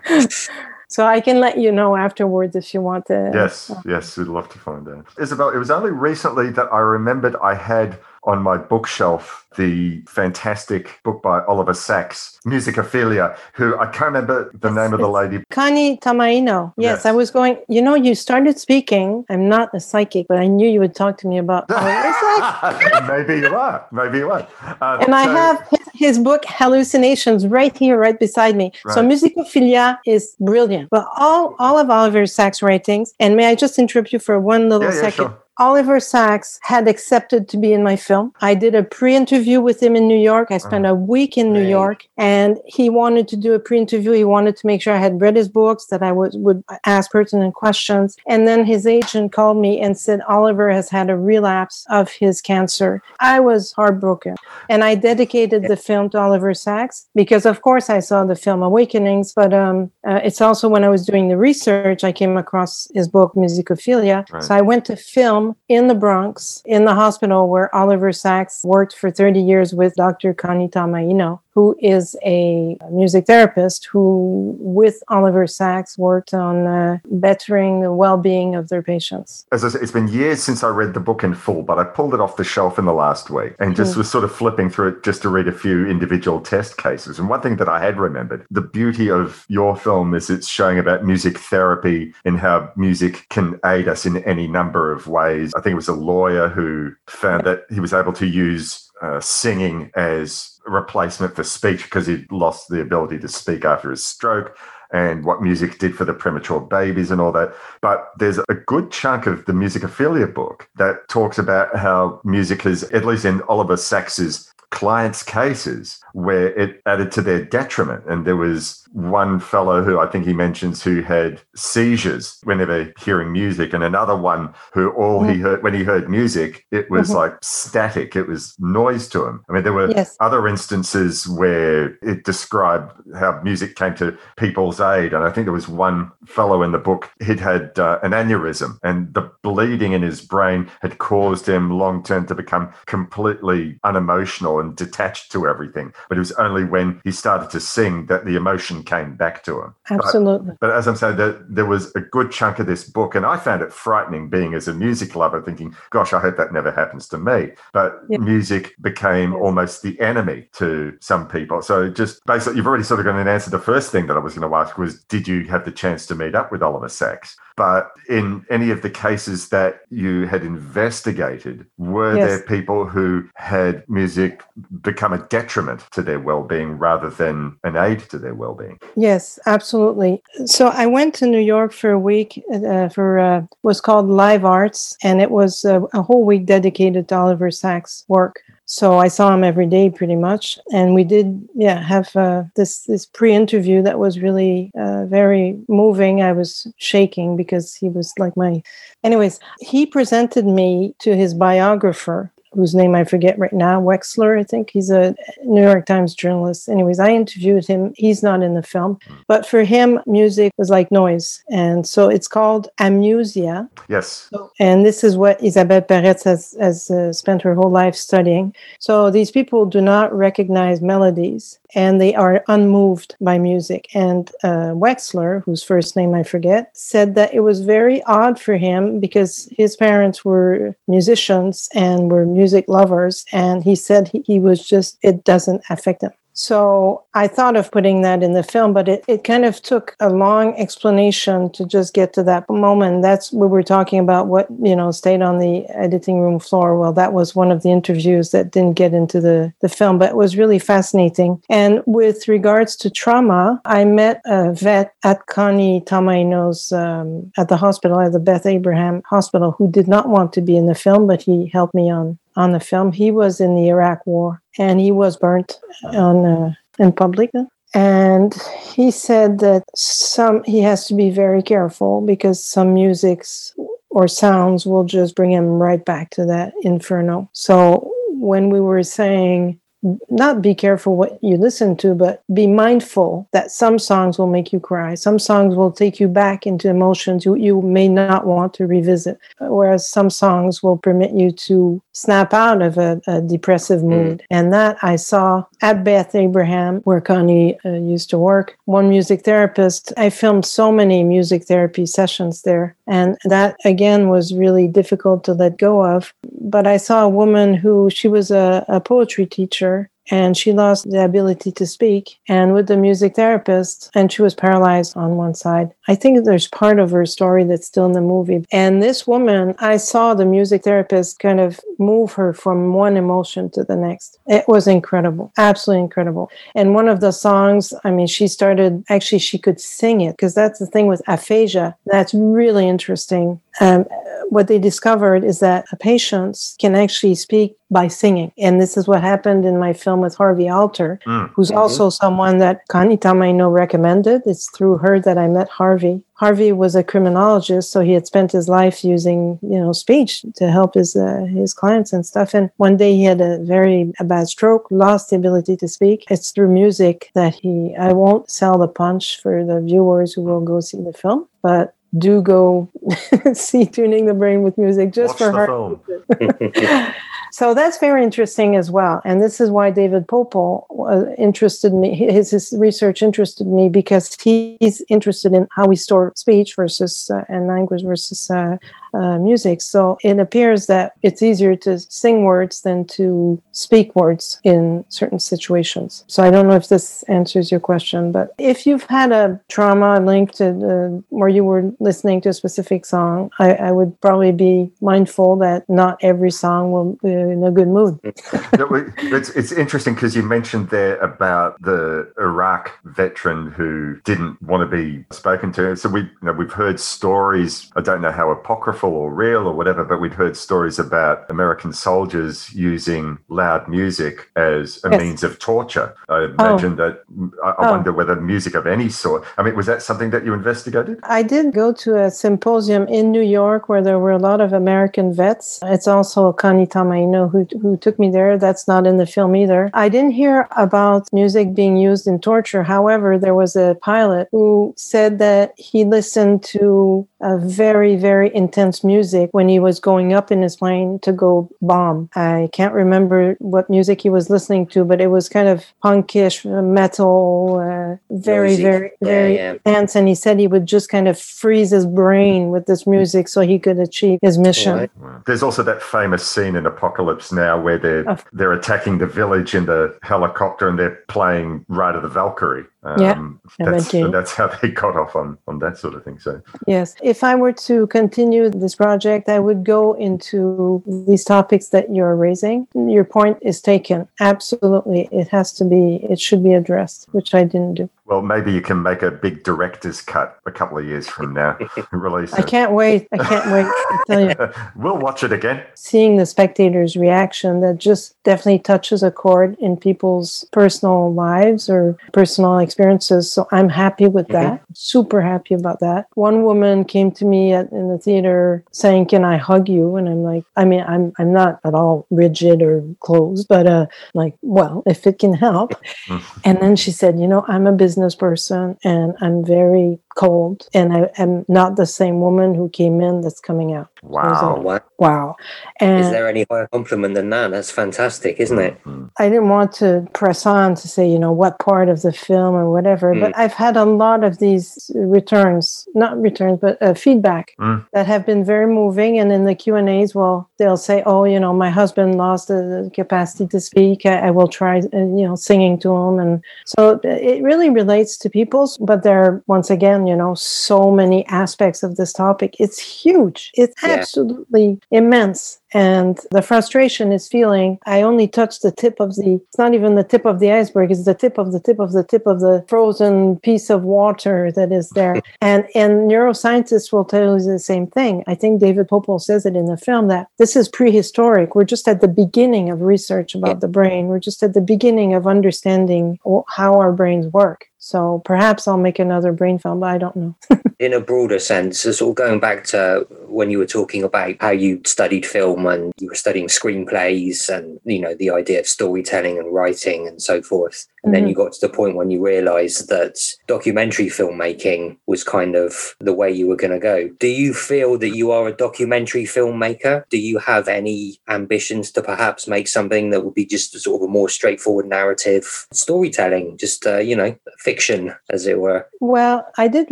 so I can let you know afterwards if you want to. Yes, uh, yes, we'd love to find out. Isabel, it was only recently that I remembered I had on my bookshelf the fantastic book by Oliver Sacks, Musicophilia, who I can't remember the name of the lady. Connie Tomaino. Yes, Yes. I was going. You know, you started speaking. I'm not a psychic, but I knew you would talk to me about. Oliver Sacks. Maybe you are. Maybe you are. Uh, and I so- have his, his book Hallucinations right here, right beside me. So Right. Musicophilia is brilliant. But all all of Oliver Sacks' writings, and may I just interrupt you for one little Yeah, yeah, second? sure. Oliver Sacks had accepted to be in my film. I did a pre-interview with him in New York. I spent a week in New York, and he wanted to do a pre-interview. He wanted to make sure I had read his books, that I would would ask pertinent questions. And then his agent called me and said Oliver has had a relapse of his cancer. I was heartbroken, and I dedicated the film to Oliver Sacks because, of course, I saw the film Awakenings. But um, uh, it's also when I was doing the research, I came across his book Musicophilia. Right. So I went to film in the Bronx, in the hospital where Oliver Sacks worked for 30 years with Dr. Connie Tomaino, who is a music therapist who, with Oliver Sacks, worked on uh, bettering the well being of their patients. As I said, it's been years since I read the book in full, but I pulled it off the shelf in the last week and just Mhm. was sort of flipping through it just to read a few individual test cases. And one thing that I had remembered the beauty of your film is it's showing about music therapy and how music can aid us in any number of ways. I think it was a lawyer who found that he was able to use uh, singing as a replacement for speech because he'd lost the ability to speak after his stroke and what music did for the premature babies and all that. But there's a good chunk of the Musicophilia book that talks about how music has, at least in Oliver Sacks's clients' cases, where it added to their detriment. And there was one fellow who I think he mentions who had seizures whenever hearing music, and another one who all he Mhm. heard when he heard music, it was Mhm. like static, it was noise to him. I mean, there were Yes. other instances where it described how music came to people's aid. And I think there was one fellow in the book, he'd had uh, an aneurysm, and the bleeding in his brain had caused him long term to become completely unemotional and detached to everything. But it was only when he started to sing that the emotion came back to him. Absolutely. but as I'm saying, that there was a good chunk of this book, and I found it frightening being as a music lover, thinking, gosh, I hope that never happens to me. But Yeah. music became almost the enemy to some people. So just basically, you've already sort of got an answer. The first thing that I was going to ask was, did you have the chance to meet up with Oliver Sacks? But in any of the cases that you had investigated, were Yes. there people who had music become a detriment to their well-being rather than an aid to their well-being? Yes, absolutely. So I went to New York for a week uh, for uh, was called Live Arts, and it was uh, a whole week dedicated to Oliver Sacks' work. So I saw him every day, pretty much, and we did, yeah, have uh, this this pre-interview that was really uh, very moving. I was shaking because he was like my. Anyways, he presented me to his biographer, whose name I forget right now, Weschler, I think. He's a New York Times journalist. Anyways, I interviewed him. He's not in the film, but for him, music was like noise. And so it's called amusia. Yes. And this is what Isabelle Peretz has, has uh, spent her whole life studying. So these people do not recognize melodies and they are unmoved by music. And uh, Weschler, whose first name I forget, said that it was very odd for him because his parents were musicians and were music lovers. And he said he, he was just, it doesn't affect him. So I thought of putting that in the film, but it, it kind of took a long explanation to just get to that moment. That's we were talking about what, you know, stayed on the editing room floor. Well, that was one of the interviews that didn't get into the, the film, but it was really fascinating. And with regards to trauma, I met a vet at Connie Tomaino's um, at the hospital, at the Beth Abraham Hospital, who did not want to be in the film, but he helped me on on the film. He was in the Iraq War and he was burnt on uh, in public. And he said that some he has to be very careful because some musics or sounds will just bring him right back to that inferno. So when we were saying not be careful what you listen to, but be mindful that some songs will make you cry. Some songs will take you back into emotions you, you may not want to revisit, whereas some songs will permit you to snap out of a, a depressive mm. mood. Mm. And that I saw at Beth Abraham, where Connie uh, used to work. One music therapist, I filmed so many music therapy sessions there. And that again was really difficult to let go of. But I saw a woman who, she was a, a poetry teacher and she lost the ability to speak and with the music therapist and she was paralyzed on one side. I think there's part of her story that's still in the movie. And this woman i saw the music therapist kind of move her from one emotion to the next. It was incredible absolutely incredible. And one of the songs i mean she started actually she could sing it because that's the thing with aphasia. That's really interesting. Um, what they discovered is that patients can actually speak by singing. And this is what happened in my film with Harvey Alter, mm. who's mm-hmm. also someone that Connie Tomaino recommended. It's through her that I met Harvey. Harvey was a criminologist, so he had spent his life using, you know, speech to help his uh, his clients and stuff. And one day he had a very a bad stroke, lost the ability to speak. It's through music that he. I won't sell the punch for the viewers who will go see the film, but do go see tuning the brain with music just Watch for her so that's very interesting as well. And this is why david poeppel uh, interested me his, his research interested me because he's interested in how we store speech versus uh, and language versus uh, uh, music. So it appears that it's easier to sing words than to speak words in certain situations. So I don't know if this answers your question, but if you've had a trauma linked to the, where you were listening to a specific song, I, I would probably be mindful that not every song will be in a good mood. it's, it's interesting because you mentioned there about the Iraq veteran who didn't want to be spoken to. So we, you know, we've heard stories. I don't know how apocryphal or real or whatever, but we'd heard stories about American soldiers using loud music as a yes. means of torture. I oh. imagine oh. that, I, I oh. wonder whether music of any sort, I mean, was that something that you investigated? I did go to a symposium in New York where there were a lot of American vets. It's also Connie Tomaino who, who took me there. That's not in the film either. I didn't hear about music being used in torture. However, there was a pilot who said that he listened to a very, very intense music when he was going up in his plane to go bomb. I can't remember what music he was listening to, but it was kind of punkish metal, uh, very, Noisy. very, very yeah, intense. And he said he would just kind of freeze his brain with this music so he could achieve his mission. Right. There's also that famous scene in Apocalypse Now where they're oh. they're attacking the village in the helicopter and they're playing Ride of the Valkyrie. Um, yeah, that's, that's how they got off on, on that sort of thing. So yes, if I were to continue this project, I would go into these topics that you're raising. Your point is taken. Absolutely, it has to be. It should be addressed, which I didn't do. Well, maybe you can make a big director's cut a couple of years from now. Release. I can't wait. I can't wait. I tell you. we'll watch it again. Seeing the spectators' reaction that just definitely touches a chord in people's personal lives or personal experiences. So I'm happy with mm-hmm. that. Mm-hmm. Super happy about that. One woman came to me at, in the theater saying, "Can I hug you?" And I'm like, I mean, I'm I'm not at all rigid or closed, but uh, like, well, if it can help. Mm-hmm. and then she said, "You know, I'm a business business person and I'm very cold, and I am not the same woman who came in that's coming out. So it was Wow. a- Wow. wow. And Is there any higher compliment than that? That's fantastic, isn't it? I didn't want to press on to say, you know, what part of the film or whatever, but Mm. I've had a lot of these returns, not returns, but uh, feedback Mm. that have been very moving. And in the Q and A's, well, they'll say, oh, you know, my husband lost the, the capacity to speak. I, I will try, uh, you know, singing to him. And so it really relates to people's, but they're, once again, you know, so many aspects of this topic. It's huge. It's Yeah. absolutely immense. And the frustration is feeling I only touched the tip of the, it's not even the tip of the iceberg, it's the tip of the tip of the tip of the frozen piece of water that is there. and, and neuroscientists will tell you the same thing. I think David Poeppel says it in the film that this is prehistoric. We're just at the beginning of research about the brain. We're just at the beginning of understanding how our brains work. So perhaps I'll make another brain film, but I don't know. in a broader sense, so sort of going back to when you were talking about how you studied film and you were studying screenplays and you know the idea of storytelling and writing and so forth, and then Mhm. you got to the point when you realised that documentary filmmaking was kind of the way you were going to go. Do you feel that you are a documentary filmmaker? Do you have any ambitions to perhaps make something that would be just sort of a more straightforward narrative storytelling, just uh, you know fiction, as it were? Well, I did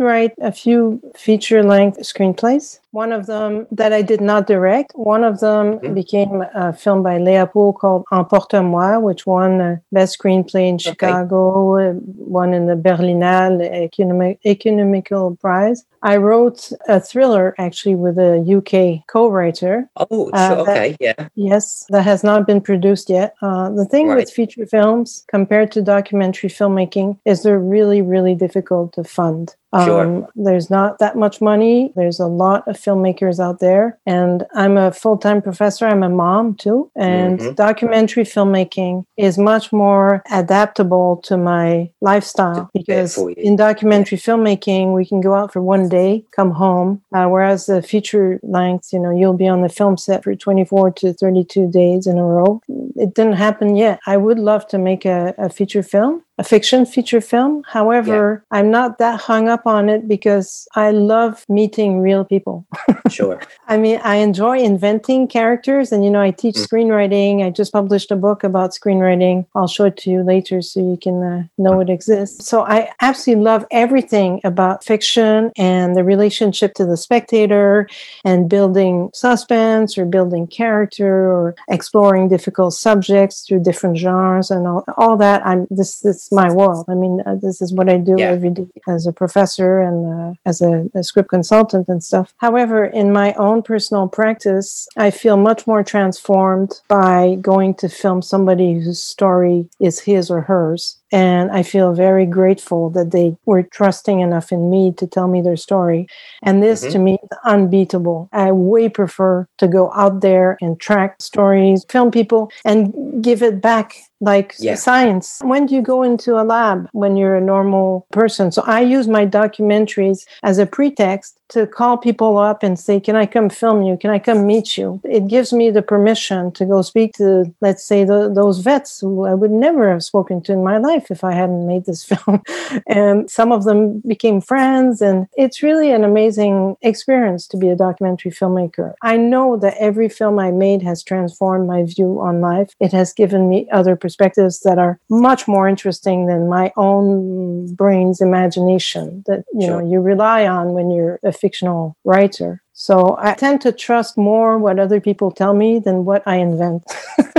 write a few feature length screenplays. One of them that I did not direct. One of them became a film by Léa Pool called Emporte-moi, which won uh, Best Screenplay in Chicago, uh, one in the Berlinale Economi- Economical Prize. I wrote a thriller actually with a UK co-writer. Oh, Uh, sure, that- okay, yeah. Yes, that has not been produced yet. Uh, the thing Right. with feature films compared to documentary filmmaking is they're really, really difficult to fund. Sure. There's not that much money. There's a lot of filmmakers out there. And I'm a full time professor. I'm a mom too. And Mhm. documentary filmmaking is much more adaptable to my lifestyle because in documentary filmmaking, we can go out for one day, come home. Uh, whereas the feature length, you know, you'll be on the film set for 24 to 32 days in a row. It didn't happen yet. I would love to make a, a feature film, a fiction feature film. However, I'm not that hung up on it because I love meeting real people. Sure. I mean, I enjoy inventing characters, and you know, I teach Mm. screenwriting. I just published a book about screenwriting. I'll show it to you later so you can uh, know it exists. So I absolutely love everything about fiction and the relationship to the spectator and building suspense or building character or exploring difficult subjects through different genres and all, all that. I'm this, this is my world. I mean, uh, this is what I do Yeah. every day as a professor and uh, as a, a script consultant and stuff. However, in my own personal practice, I feel much more transformed by going to film somebody whose story is his or hers. And I feel very grateful that they were trusting enough in me to tell me their story. And this Mhm. to me is unbeatable. I way prefer to go out there and track stories, film people, and give it back like Yeah. science. When do you go into a lab when you're a normal person? So I use my documentaries as a pretext to call people up and say, Can I come film you? Can I come meet you? It gives me the permission to go speak to, let's say, the, those vets who I would never have spoken to in my life if I hadn't made this film. and some of them became friends. And it's really an amazing experience to be a documentary filmmaker. I know that every film I made has transformed my view on life. It has given me other perspectives that are much more interesting than my own brain's imagination that you know you rely on when you're a fictional writer. So I tend to trust more what other people tell me than what I invent.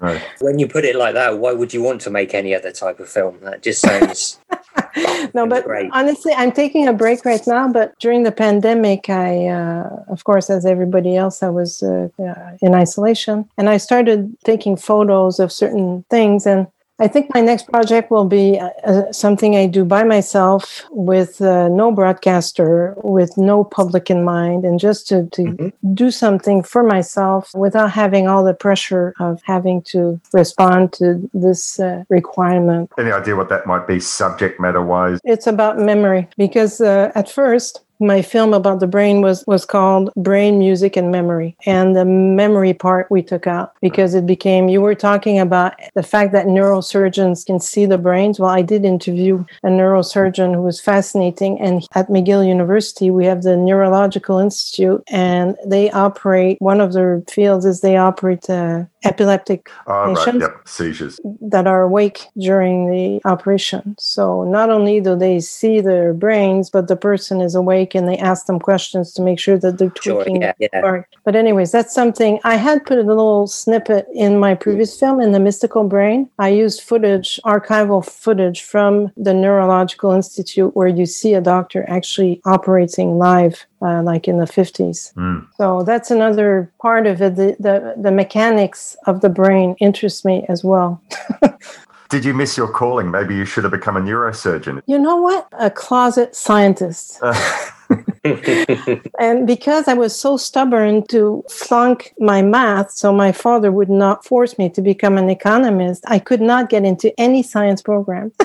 Right. When you put it like that, why would you want to make any other type of film? That just sounds no, but great. honestly, I'm taking a break right now. But during the pandemic, I, uh, of course, as everybody else, I was uh, uh, in isolation, and I started taking photos of certain things. And I think my next project will be uh, uh, something I do by myself with uh, no broadcaster, with no public in mind, and just to, to do something for myself without having all the pressure of having to respond to this uh, requirement. Any idea what that might be subject matter wise? It's about memory because uh, at first my film about the brain was was called Brain, Music, and Memory, and the memory part we took out because it became. You were talking about the fact that neurosurgeons can see the brains. Well, I did interview a neurosurgeon who was fascinating, and at McGill University we have the Neurological Institute, and they operate. One of their fields is they operate. Uh, epileptic ah, right. patients Yep. Seizures. that are awake during the operation. So not only do they see their brains, but the person is awake and they ask them questions to make sure that they're Sure, tweaking. yeah, the yeah. But anyways, that's something I had put a little snippet in my previous film in the mystical brain. I used footage, archival footage from the Neurological Institute where you see a doctor actually operating live. Uh, like in the 50s. So that's another part of it. The, the, the mechanics of the brain interest me as well. Did you miss your calling? Maybe you should have become a neurosurgeon. You know what? A closet scientist. and because I was so stubborn to flunk my math, so my father would not force me to become an economist, I could not get into any science program.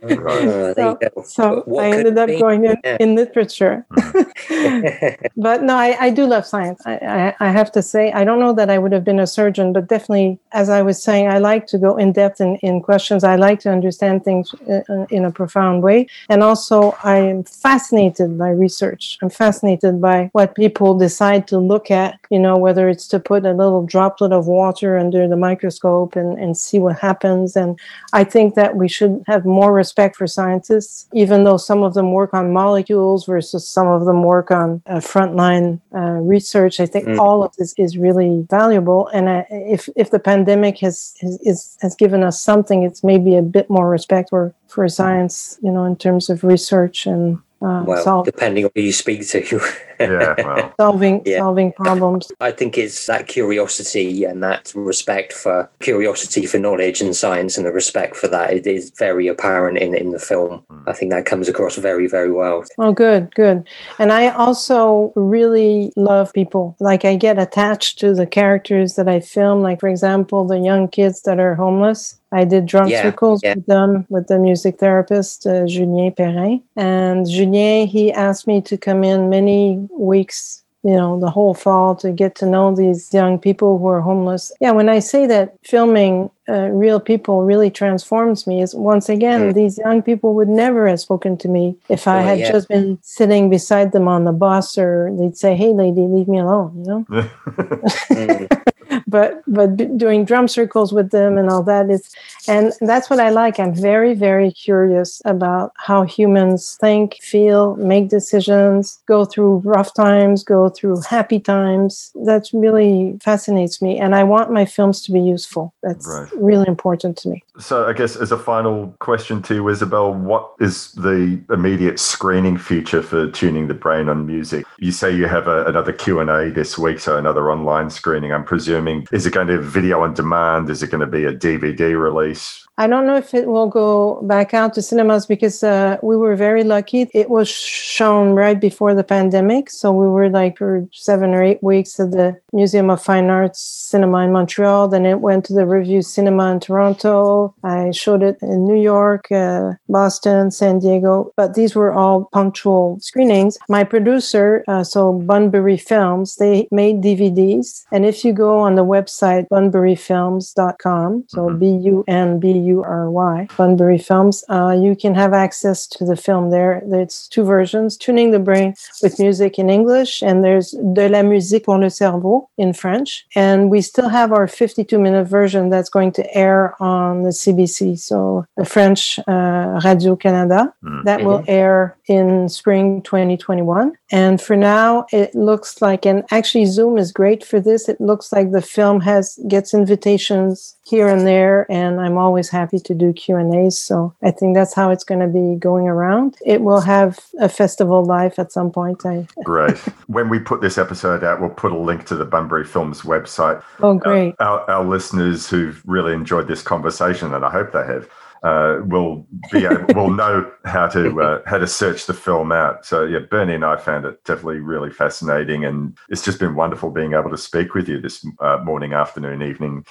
There so so I ended up going in, in literature. but no, I, I do love science. I, I, I have to say, I don't know that I would have been a surgeon, but definitely, as I was saying, I like to go in depth in, in questions. I like to understand things in, in a profound way. And also, I am fascinated by research. I'm fascinated by what people decide to look at, you know, whether it's to put a little droplet of water under the microscope and, and see what happens. And I think that we should have more respect for scientists, even though some of them work on molecules versus some of them work on uh, frontline uh, research. I think Mm. all of this is really valuable. And I, if if the pandemic has has, has given us something, it's maybe a bit more respect for for science, you know, in terms of research and uh, well, solve, depending on who you speak to. yeah, well. solving Yeah. solving problems. I think it's that curiosity and that respect for curiosity for knowledge and science and the respect for that. It is very apparent in, in the film. I think that comes across very, very well. Oh, good, good. And I also really love people. Like I get attached to the characters that I film. Like for example, the young kids that are homeless. I did drum Yeah, circles yeah. with them with the music therapist uh, Julien Perrin. And Julien, he asked me to come in many weeks you know the whole fall to get to know these young people who are homeless yeah when i say that filming uh, real people really transforms me is once again these young people would never have spoken to me if i Right, had yeah. just been sitting beside them on the bus or they'd say hey lady leave me alone you know but but doing drum circles with them and all that is and that's what i like i'm very very curious about how humans think feel make decisions go through rough times go through happy times that really fascinates me and i want my films to be useful that's Right. really important to me So, I guess as a final question to you, Isabel, what is the immediate screening future for tuning the brain on music? You say you have a, another Q and A this week, so another online screening. I'm presuming is it going to be video on demand? Is it going to be a DVD release? I don't know if it will go back out to cinemas because uh, we were very lucky. It was shown right before the pandemic. So we were like for seven or eight weeks at the Museum of Fine Arts Cinema in Montreal. Then it went to the Revue Cinema in Toronto. I showed it in New York, uh, Boston, San Diego. But these were all punctual screenings. My producer, uh, so Bunbury Films, they made DVDs. And if you go on the website bunburyfilms.com, so B U N B U R Y, Bunbury Films, uh, you can have access to the film there. It's two versions Tuning the Brain with music in English, and there's De la musique pour le cerveau in French. And we still have our 52 minute version that's going to air on the CBC, so the French uh, Radio Canada. That will air in spring 2021. And for now, it looks like, and actually Zoom is great for this. It looks like the film has gets invitations here and there, and I'm always happy to do Q and A's. So I think that's how it's going to be going around. It will have a festival life at some point. I Great. when we put this episode out, we'll put a link to the Bunbury Films website. oh great. Our, our listeners who've really enjoyed this conversation, and I hope they have, uh, will be able, will know how to uh, how to search the film out. So yeah, Bernie and I found it definitely really fascinating, and it's just been wonderful being able to speak with you this uh, morning, afternoon, evening.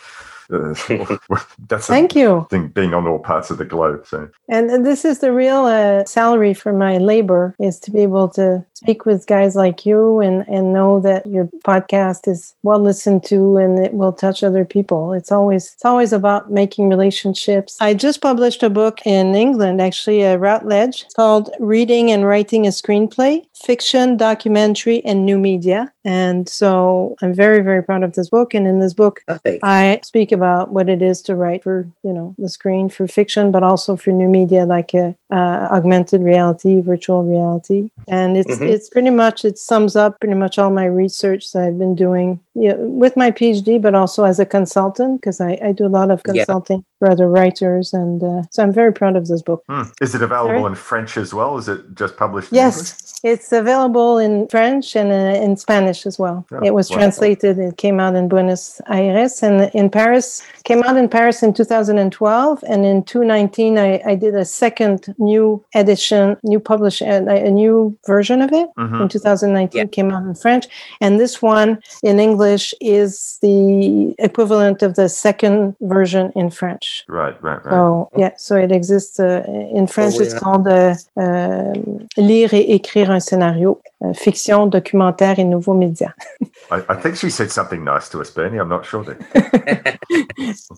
Uh, that's Thank a you. thing being on all parts of the globe. So And and this is the real uh, salary for my labor is to be able to speak with guys like you and, and know that your podcast is well listened to and it will touch other people. It's always it's always about making relationships. I just published a book in England, actually, a Routledge called "Reading and Writing a Screenplay: Fiction, Documentary, and New Media." And so I'm very very proud of this book. And in this book, I speak about what it is to write for you know the screen for fiction, but also for new media like uh, uh, augmented reality, virtual reality, and it's Mhm. it's pretty much it sums up pretty much all my research that I've been doing yeah, with my PhD, but also as a consultant because I, I do a lot of consulting. for other writers, and uh, so I'm very proud of this book. Hmm. is it available Sorry? in French as well? Is it just published? in English? Yes, it's available in French and uh, in Spanish as well. Oh, it was wow. translated. It came out in Buenos Aires and in Paris. Came out in Paris in 2012, and in 2019, I, I did a second new edition, new publish, uh, a new version of it. Mhm. In 2019, came out in French, and this one in English is the equivalent of the second version in French. Right, right, right. So yeah, so it exists uh, in French. Oh, It's yeah. called uh, um, lire et écrire un scénario, uh, fiction, documentaire et nouveaux médias. I, I think she said something nice to us, Bernie. I'm not sure. That.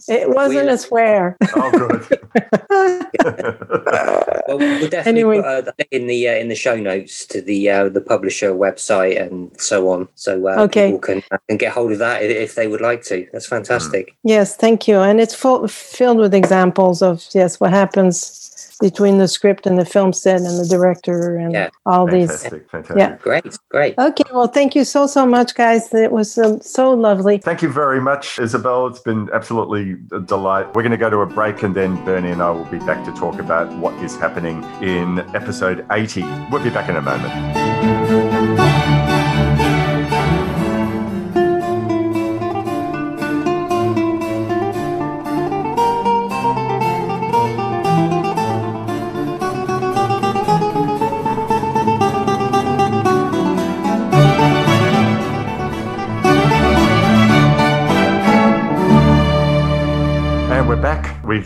It wasn't a swear. oh, good. well, we'll definitely Anyway. put uh, in the uh, in the show notes to the uh, the publisher website and so on, so uh, Okay. people can can get hold of that if they would like to. That's fantastic. Yes, thank you. And it's full, filled with examples of yes, what happens between the script and the film set and the director and Yeah. all these. Fantastic, fantastic. Yeah. Great, great. Okay, well, thank you so so much, guys. It was um, so lovely. Thank you very much, Isabel. It's been absolutely a delight. We're going to go to a break and then Bernie and I will be back to talk about what is happening in episode 80. We'll be back in a moment.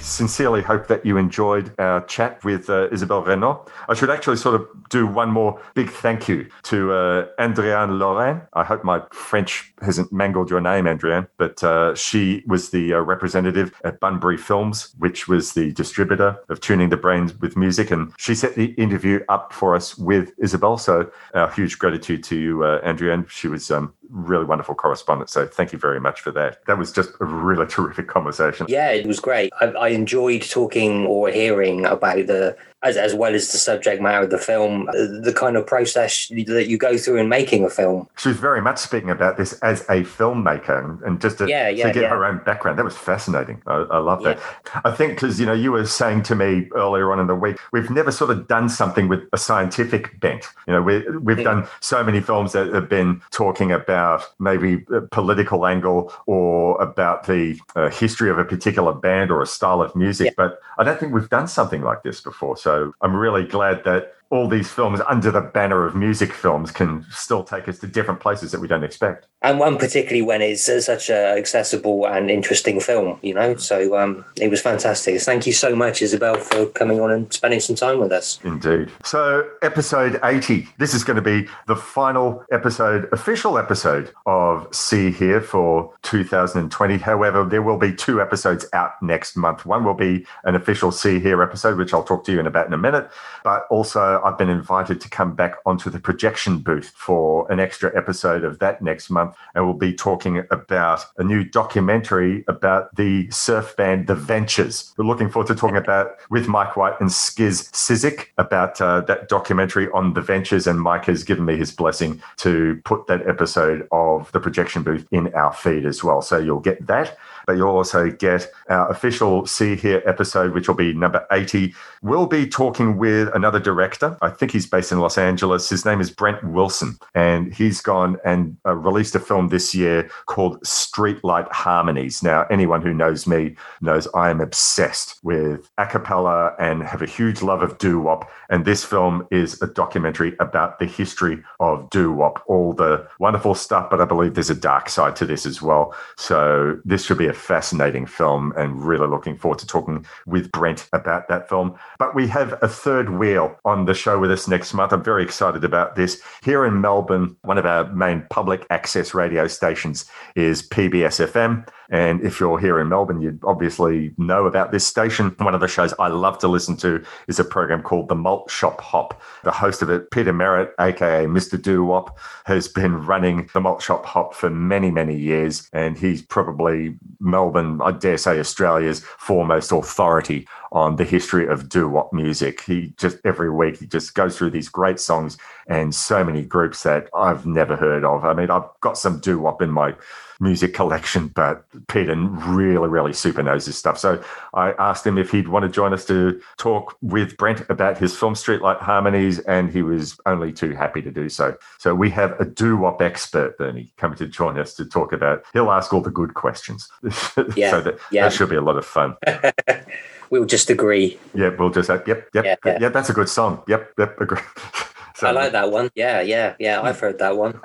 Sincerely hope that you enjoyed our chat with uh, Isabelle Raynauld. I should actually sort of do one more big thank you to uh, Andriane Lorrain. I hope my French hasn't mangled your name, Andriane, but uh, she was the uh, representative at Bunbury Films, which was the distributor of Tuning the Brains with Music. And she set the interview up for us with Isabel. So, our huge gratitude to you, uh, Andriane. She was um, really wonderful correspondent. So, thank you very much for that. That was just a really terrific conversation. Yeah, it was great. I, I enjoyed talking or hearing about the, as, as well as the subject matter of the film, uh, the kind of process that you go through in making a film. She was very much speaking about this as a filmmaker and, and just to, Yeah, yeah, to get yeah. her own background. That was fascinating. I, I love that. I think because, you know, you were saying to me earlier on in the week, we've never sort of done something with a scientific bent. You know, we, we've done so many films that have been talking about maybe a political angle or about the uh, history of a particular band or a style of music. But I don't think we've done something like this before. So I'm really glad that all these films under the banner of music films can still take us to different places that we don't expect. And one particularly when it's uh, such an accessible and interesting film, you know. So um, it was fantastic. Thank you so much, Isabelle, for coming on and spending some time with us. Indeed. So, episode 80. This is going to be the final episode, official episode of See Here for 2020. However, there will be two episodes out next month. One will be an official See Here episode, which I'll talk to you in about in a minute. But also, I've been invited to come back onto the projection booth for an extra episode of that next month. And we'll be talking about a new documentary about the surf band The Ventures. We're looking forward to talking about with Mike White and Skizz Cyzyk about uh, that documentary on The Ventures. And Mike has given me his blessing to put that episode of the projection booth in our feed as well. So you'll get that. But you'll also get our official See Here episode, which will be number 80, We'll be talking with another director. I think he's based in Los Angeles. His name is Brent Wilson, and he's gone and uh, released a film this year called Streetlight Harmonies. Now, anyone who knows me knows I am obsessed with a cappella and have a huge love of doo wop. And this film is a documentary about the history of doo wop, all the wonderful stuff, but I believe there's a dark side to this as well. So, this should be a fascinating film, and really looking forward to talking with Brent about that film. But we have a third wheel on the show with us next month. I'm very excited about this. Here in Melbourne, one of our main public access radio stations is PBS FM. And if you're here in Melbourne, you'd obviously know about this station. One of the shows I love to listen to is a program called The Malt Shop Hop. The host of it, Peter Merritt, aka Mr. Doo Wop, has been running The Malt Shop Hop for many, many years. And he's probably Melbourne, I dare say, Australia's foremost authority on the history of doo wop music. He just every week he just goes through these great songs and so many groups that I've never heard of. I mean, I've got some doo wop in my music collection, but Peter really, really super knows his stuff. So I asked him if he'd want to join us to talk with Brent about his film Streetlight Harmonies, and he was only too happy to do so. So we have a doo wop expert, Bernie, coming to join us to talk about. He'll ask all the good questions. Yeah, so that, yeah. that should be a lot of fun. we'll just agree. Yeah, we'll just uh, yep, yep, Yeah, yeah, yeah. That's a good song. Yep, yep, agree. I like that one. Yeah, yeah, yeah. I've heard that one.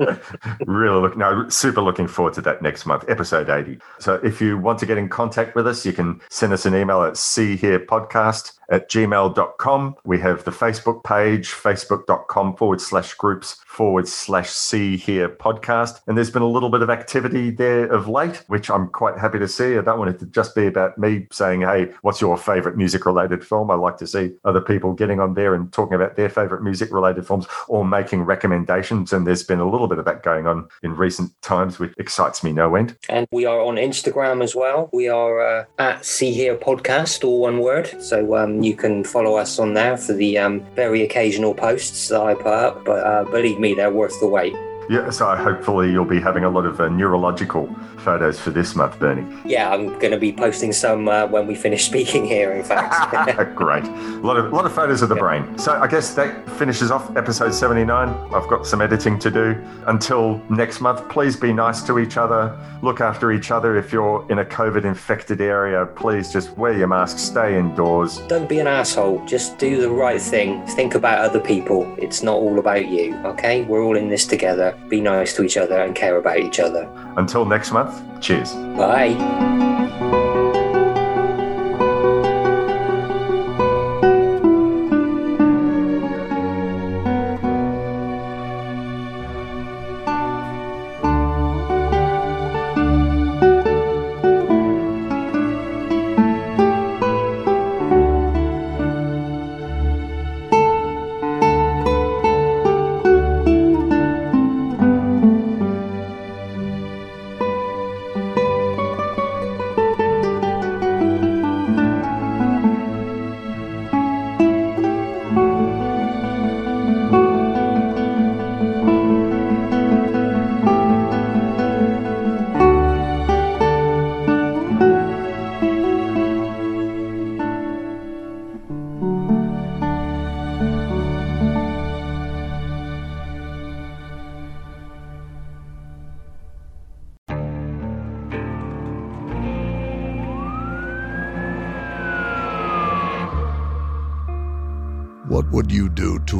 really look no super looking forward to that next month episode 80 so if you want to get in contact with us you can send us an email at see here podcast at gmail.com we have the facebook page facebook.com forward slash groups forward slash see here podcast. And there's been a little bit of activity there of late which i'm quite happy to see. I don't want it to just be about me saying hey what's your favorite music related film? I like to see other people getting on there and talking about their favorite music related films or making recommendations. And there's been a little bit of that going on in recent times which excites me no end. And we are on Instagram as well. We are uh, at See Here Podcast, all one word. So um, you can follow us on there for the um, very occasional posts that I put up. But uh, believe me, they're worth the wait. yeah so hopefully you'll be having a lot of uh, neurological photos for this month bernie Yeah, I'm going to be posting some uh, when we finish speaking here, in fact. Great. A lot of a lot of photos of the brain. So I guess that finishes off episode 79. I've got some editing to do. Until next month, please be nice to each other. Look after each other. If you're in a COVID infected area, please just wear your mask, stay indoors. Don't be an asshole. Just do the right thing. Think about other people. It's not all about you, okay? We're all in this together. Be nice to each other and care about each other. Until next month, cheers. Bye.